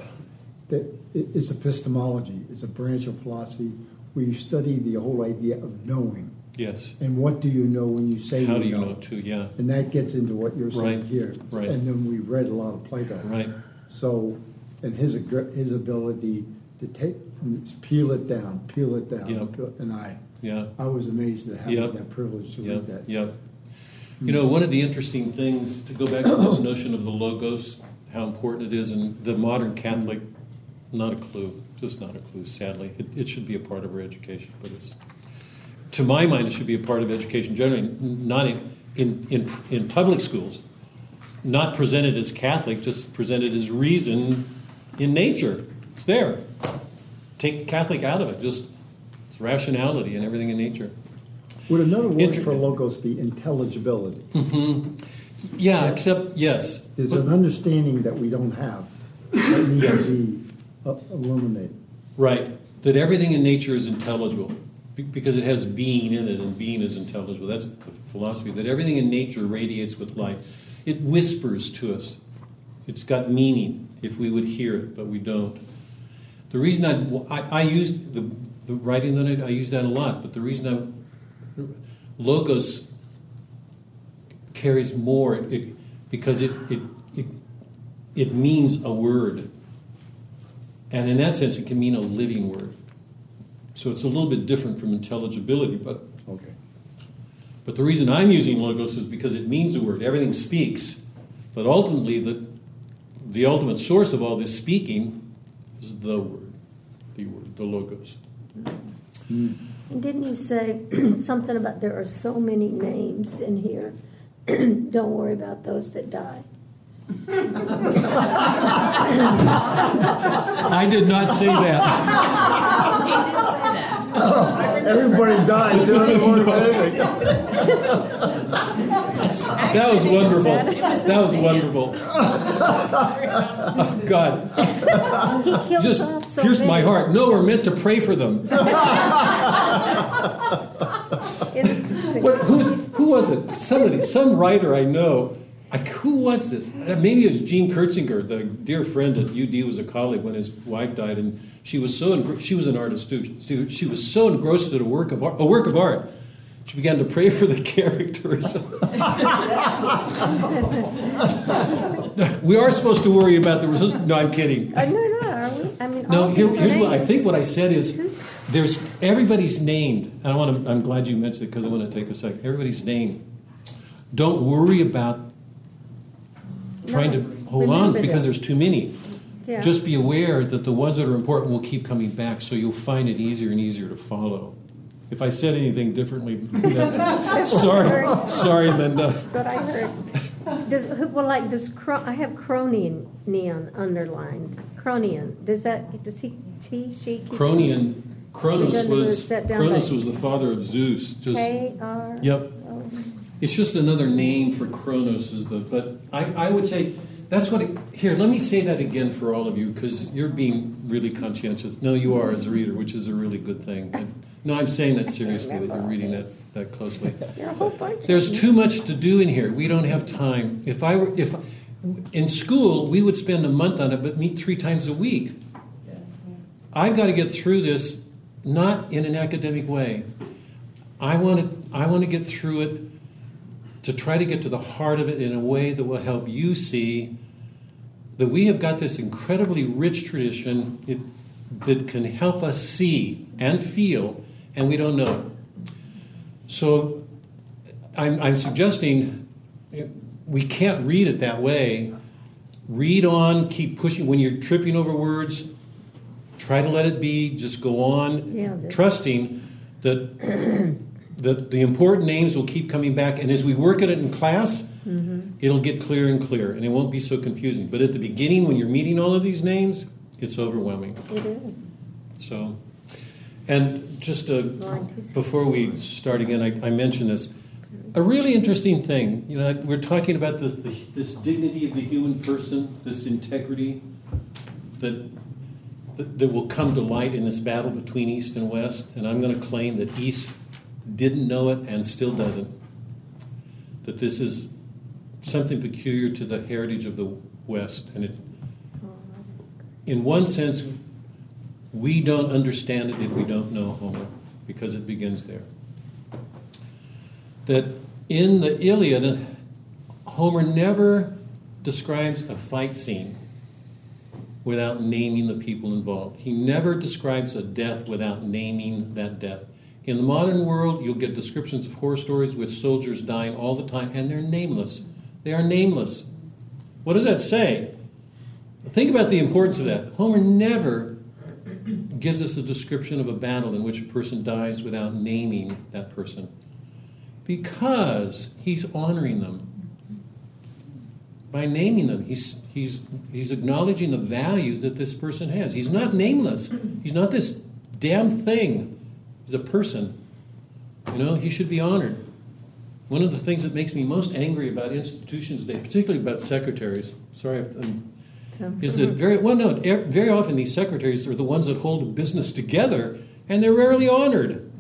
that i- epistemology, is a branch of philosophy where you study the whole idea of knowing. Yes. And what do you know when you say How do you know too? Yeah. And that gets into what you're saying Right, here. right. And then we read a lot of Plato. Right. So, and his his ability to take peel it down, peel it down, Yep. and I Yeah. I was amazed at Yep. that privilege to Yeah. read that. Yeah. Mm-hmm. You know, one of the interesting things to go back to this [coughs] notion of the logos, how important it is, and the modern Catholic Not a clue. Just not a clue, sadly. It, it should be a part of our education, but it's, to my mind, it should be a part of education generally, not in, in, in, in public schools. Not presented as Catholic, just presented as reason in nature. It's there. Take Catholic out of it, just it's rationality and everything in nature. Would another word Inter- for logos be intelligibility? Mm-hmm. Yeah, except, yes. There's But- an understanding that we don't have that needs to be illuminated. Right, that everything in nature is intelligible because it has being in it, and being is intelligible. That's the philosophy that everything in nature radiates with light. It whispers to us. It's got meaning if we would hear it, but we don't. The reason I, I, I used the, the writing that I, I use that a lot, but the reason I logos carries more it, because it, it, it, it means a word. And in that sense, it can mean a living word. So it's a little bit different from intelligibility, but, Okay. but the reason I'm using logos is because it means a word. Everything speaks. But ultimately, the, the ultimate source of all this speaking is the word, the word, the logos. Hmm. And didn't you say [clears throat] something about there are so many names in here? [clears throat] Don't worry about those that die. I did not say that. He did say that. [laughs] Everybody died. so they weren't anything. That was wonderful. That was wonderful. Oh, God. He Just pierced my heart. No, we're meant to pray for them. [laughs] [laughs] What, who's, who was it? Somebody, some writer I know. I, who was this? Uh, Maybe it was Gene Curtsinger, the dear friend at UD was a colleague when his wife died, and she was so engr- she was an artist too. She, she was so engrossed in a work of art, a work of art. She began to pray for the [laughs] characters. we are supposed to worry about the results. No, I'm kidding. Uh, no, no, are we? I mean, No, here, here's what I think. What I said is, there's everybody's named, and I want to. I'm glad you mentioned it because I want to take a second. Everybody's named. Don't worry about trying No, to hold on because there's too many. Yeah. Just be aware that the ones that are important will keep coming back, so you'll find it easier and easier to follow. If I said anything differently, [laughs] sorry, sorry, Linda. What I heard. Does, who- well, like, does, Cro- I have Cronian neon underlined. Cronian, does that, does he, he, she? Cronian, Kronos was set down Kronos that- was the father of Zeus. Just K R? Yep. It's just another name for Kronos, is the. But I, I would say that's what. It, here, let me say that again for all of you because you're being really conscientious. No, you are as a reader, which is a really good thing. And, no, I'm saying that seriously. That you're reading that that closely. [laughs] There are a whole bunch. There's them. too much to do in here. We don't have time. If I were, if in school, we would spend a month on it, but meet three times a week. I've got to get through this, not in an academic way. I want to, I want to get through it to try to get to the heart of it in a way that will help you see that we have got this incredibly rich tradition it, that can help us see and feel, and we don't know. So I'm, I'm suggesting we can't read it that way. Read on, keep pushing. When you're tripping over words, try to let it be, just go on, Yeah, trusting that, [clears throat] that the important names will keep coming back. And as we work at it in class, mm-hmm. it'll get clearer and clearer, and it won't be so confusing. But at the beginning, when you're meeting all of these names, it's overwhelming. It is. So, and just before we start again, I, I mentioned this. A really interesting thing, you know, we're talking about this, the, this dignity of the human person, this integrity that, that that will come to light in this battle between East and West. And I'm going to claim that East didn't know it and still doesn't. That this is something peculiar to the heritage of the West, and it's in one sense, we don't understand it if we don't know Homer, because it begins there. That in the Iliad, Homer never describes a fight scene without naming the people involved. He never describes a death without naming that death. In the modern world, you'll get descriptions of horror stories with soldiers dying all the time, and they're nameless. They are nameless. What does that say? Think about the importance of that. Homer never gives us a description of a battle in which a person dies without naming that person because he's honoring them. By naming them, he's, he's, he's acknowledging the value that this person has. He's not nameless, he's not this damn thing. He's a person. You know, he should be honored. One of the things that makes me most angry about institutions today, particularly about secretaries, sorry if I'm So- is mhm. that very well no very often these secretaries are the ones that hold a business together and they're rarely honored.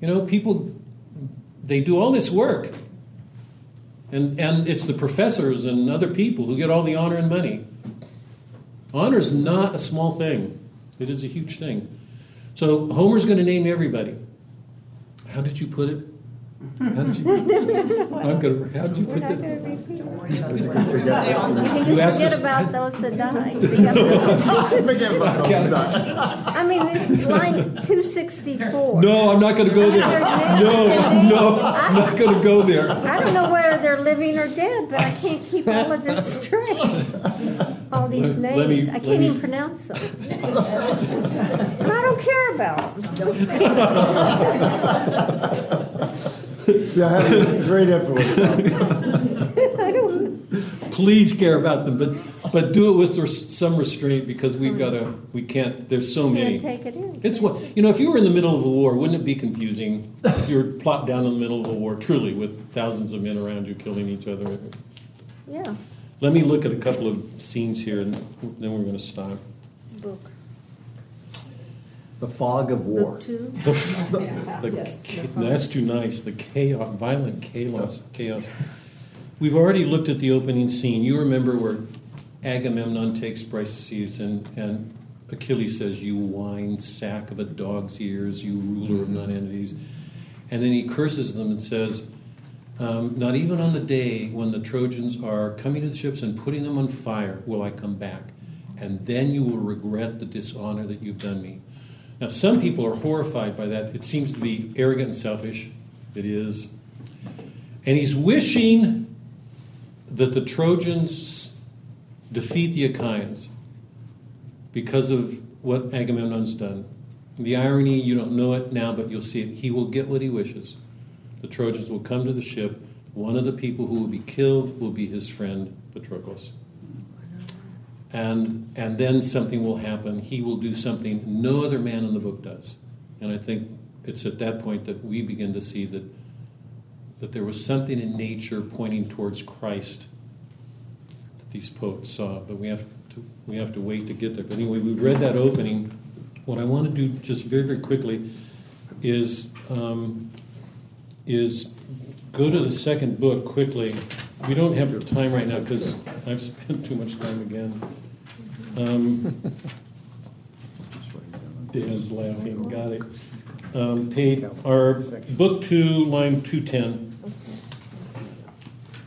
You know people they do all this work and and it's the professors and other people who get all the honor and money. Honor is not a small thing. It is a huge thing. So homer's going to name everybody. How did you put it Mm-hmm. how did you i'm going to how did you We're put not that gonna repeat. Forget You can You just asked forget us- about those that died. [laughs] The Forget about those. I mean, this line two sixty-four. no i'm not going to go there no no i'm not going to go there I don't know whether they're living or dead, but I can't keep all of this straight. All these Let- let me- names, I let can't me- even pronounce them. And I don't care about them. [laughs] [laughs] [laughs] See, I have a great influence. on. [laughs] I don't, please care about them, but but do it with res- some restraint because we've got to. We can't. There's so can't many. take it in. It's what you know. If you were in the middle of a war, wouldn't it be confusing? If you were plopped down in the middle of a war, truly, with thousands of men around you killing each other. Yeah, Let me look at a couple of scenes here, and then we're going to stop. book, The fog of war. book two. [laughs] The, the, the, that's too nice. The chaos, violent chaos, chaos. We've already looked at the opening scene. You remember where Agamemnon takes Briseis and, and Achilles says, "You wine sack of a dog's ears, you ruler of nonentities," and then he curses them and says. Um, not even on the day when the Trojans are coming to the ships and putting them on fire will I come back. And then you will regret the dishonor that you've done me. Now, some people are horrified by that. It seems to be arrogant and selfish. It is. And he's wishing that the Trojans defeat the Achaeans because of what Agamemnon's done. The irony, you don't know it now, but you'll see it. He will get what he wishes. The Trojans will come to the ship. One of the people who will be killed will be his friend Patroclus. And, and then something will happen. He will do something no other man in the book does. And I think it's at that point that we begin to see that, that there was something in nature pointing towards Christ that these poets saw. But we have to, we have to wait to get there. But anyway, we've read that opening. What I want to do just very, very quickly is um, is go to the second book quickly. We don't have time right now because I've spent too much time again. Um, Dan's laughing. Got it. Um, page, our book two, line two ten.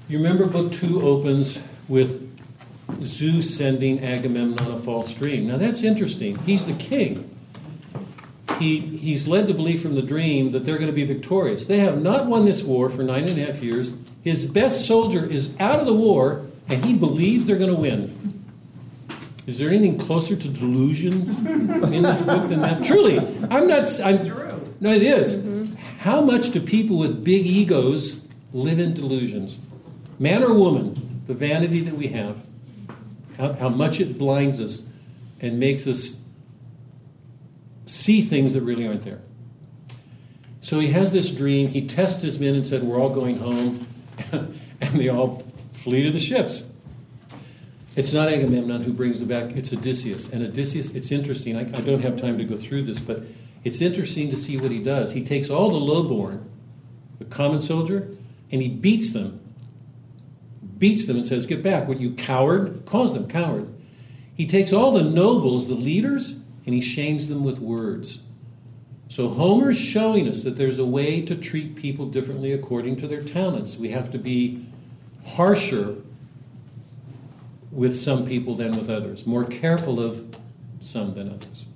You remember book two opens with Zeus sending Agamemnon a false dream. Now that's interesting. He's the king he, he's led to believe from the dream that they're going to be victorious. They have not won this war for nine and a half years. His best soldier is out of the war, and he believes they're going to win. Is there anything closer to delusion in this book than that? Truly, I'm not. I'm, No, it is. How much do people with big egos live in delusions? Man or woman, the vanity that we have, how, how much it blinds us and makes us see things that really aren't there. So he has this dream. He tests his men and said, We're all going home. [laughs] and they all flee to the ships. It's not Agamemnon who brings them back, it's Odysseus. And Odysseus, it's interesting. I, I don't have time to go through this, but it's interesting to see what he does. He takes all the lowborn, the common soldier, and he beats them. Beats them and says, Get back. What you coward? Calls them coward. He takes all the nobles, the leaders, and he shames them with words. So Homer's showing us that there's a way to treat people differently according to their talents. We have to be harsher with some people than with others, more careful of some than others.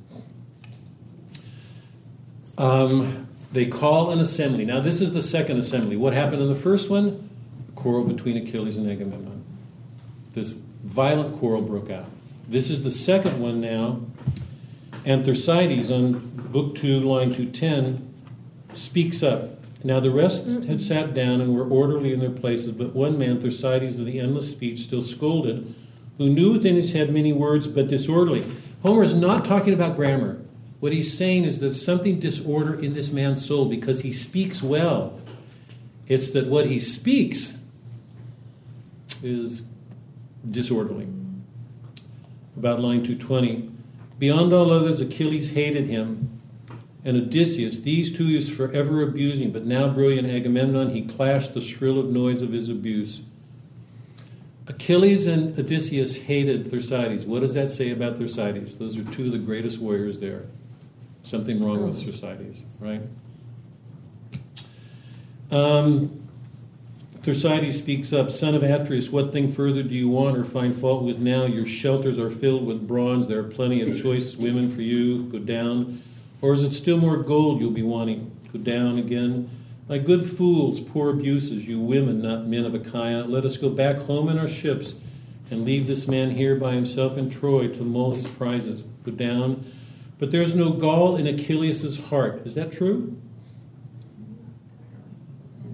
Um, they call an assembly. Now, this is the second assembly. What happened in the first one? A quarrel between Achilles and Agamemnon. This violent quarrel broke out. This is the second one now. And Thersites on book 2, line 210, speaks up. Now the rest mm-hmm. had sat down and were orderly in their places, but one man, Thersites of the endless speech, still scolded, who knew within his head many words, but disorderly. Homer is not talking about grammar. What he's saying is that something disorder in this man's soul because he speaks well. It's that what he speaks is disorderly. About line 220. Beyond all others, Achilles hated him, and Odysseus, these two he was forever abusing, but now brilliant Agamemnon, he clashed the shrill of noise of his abuse. Achilles and Odysseus hated Thersites. What does that say about Thersites? Those are two of the greatest warriors there. Something wrong with Thersites, right? Um, Thersites speaks up, Son of Atreus, what thing further do you want or find fault with now? Your shelters are filled with bronze. There are plenty of choice women for you. Go down. Or is it still more gold you'll be wanting? Go down again. My good fools, poor abuses, you women, not men of Achaia, let us go back home in our ships and leave this man here by himself in Troy to mull his prizes. Go down. But there's no gall in Achilles' heart. Is that true?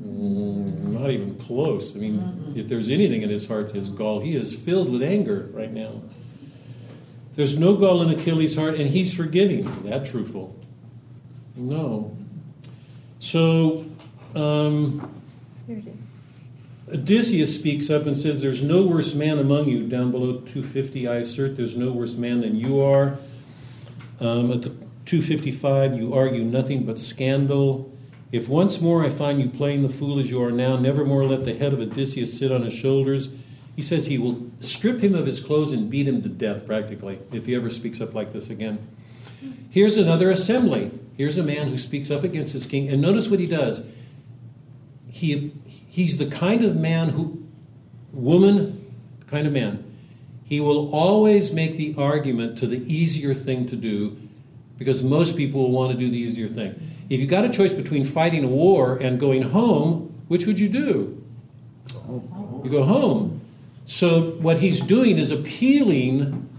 Mm, not even close. I mean, if there's anything in his heart, his gall. He is filled with anger right now. There's no gall in Achilles' heart, and he's forgiving. Is that truthful? No. So, um, Here it is. Odysseus speaks up and says, There's no worse man among you. Down below 250, I assert there's no worse man than you are. Um, at the 255, you argue nothing but scandal. If once more I find you playing the fool as you are now, never more let the head of Odysseus sit on his shoulders. He says he will strip him of his clothes and beat him to death, practically, if he ever speaks up like this again. Here's another assembly. Here's a man who speaks up against his king, and notice what he does. He, he's the kind of man who, woman, kind of man, he will always make the argument to the easier thing to do because most people will want to do the easier thing. If you got a choice between fighting a war and going home, which would you do? You go home. So what he's doing is appealing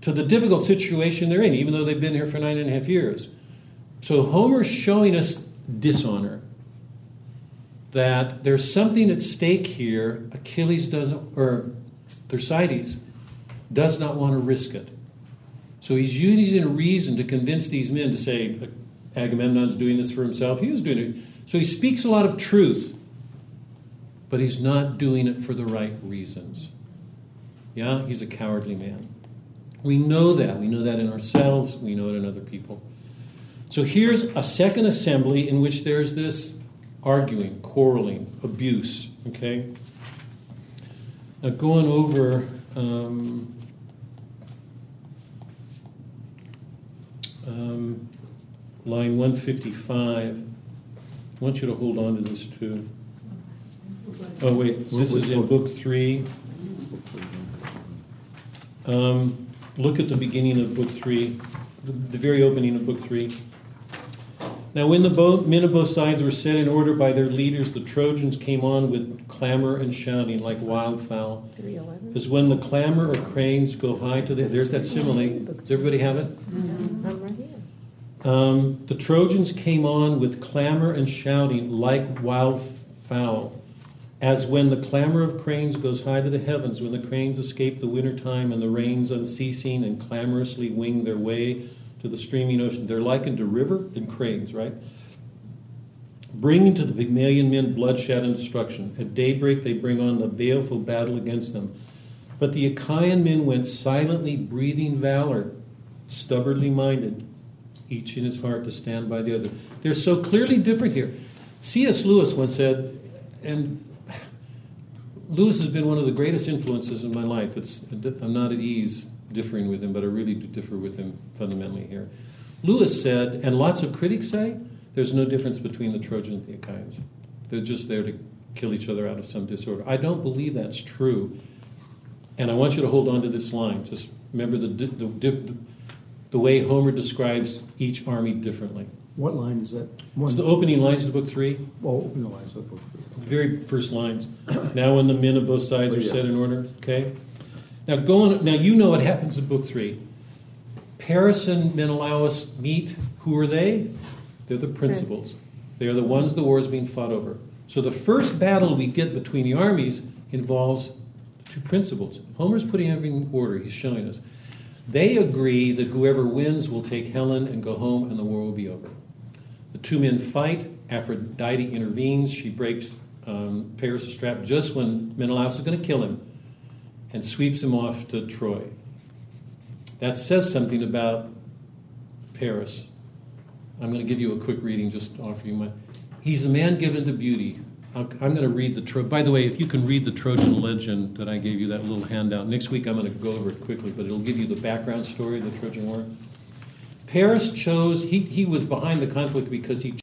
to the difficult situation they're in, even though they've been here for nine and a half years. So Homer's showing us dishonor. That there's something at stake here. Achilles doesn't, or Thersites does not want to risk it. So he's using a reason to convince these men to say Agamemnon's doing this for himself. He is doing it. So he speaks a lot of truth, but he's not doing it for the right reasons. Yeah, he's a cowardly man. We know that. We know that in ourselves, we know it in other people. So here's a second assembly in which there's this arguing, quarreling, abuse. Okay? Now, going over um, um, line 155, I want you to hold on to this too. Oh, wait, this is in book three. Um, look at the beginning of book three, the, the very opening of book three. Now, when the both, men of both sides were set in order by their leaders, the Trojans came on with clamor and shouting like wildfowl. 311. As when the clamor of cranes go high to the. There's that simile. Does everybody have it? Here. Um, the Trojans came on with clamor and shouting like wild fowl, as when the clamor of cranes goes high to the heavens, when the cranes escape the winter time and the rains unceasing and clamorously wing their way to the streaming ocean. They're likened to river and cranes, right? Bringing to the Pygmalion men bloodshed and destruction. At daybreak, they bring on the baleful battle against them. But the Achaean men went silently, breathing valor, stubbornly minded, each in his heart to stand by the other. They're so clearly different here. C.S. Lewis once said, and Lewis has been one of the greatest influences in my life. It's, I'm not at ease differing with him, but I really do differ with him fundamentally here. Lewis said, and lots of critics say, there's no difference between the Trojans and the Achaeans. They're just there to kill each other out of some disorder. I don't believe that's true. And I want you to hold on to this line. Just remember the, the, the, the way Homer describes each army differently. What line is that? One. It's the opening lines of book three. Oh, open the lines up. the very first lines. [clears throat] Now, when the men of both sides Oh, are yes. set in order, okay? Now, go on, now you know what happens in book three. Paris and Menelaus meet. Who are they? They're the principals. They are the ones the war is being fought over. So the first battle we get between the armies involves two principals. Homer's putting everything in order. He's showing us. They agree that whoever wins will take Helen and go home, and the war will be over. The two men fight. Aphrodite intervenes. She breaks um, Paris' strap just when Menelaus is going to kill him and sweeps him off to Troy. That says something about Paris. I'm going to give you a quick reading, just to offer you my. He's a man given to beauty. I'm going to read the. Tro- By the way, if you can read the Trojan legend that I gave you, that little handout, next week I'm going to go over it quickly, but it'll give you the background story of the Trojan War. Paris chose, he, he was behind the conflict because he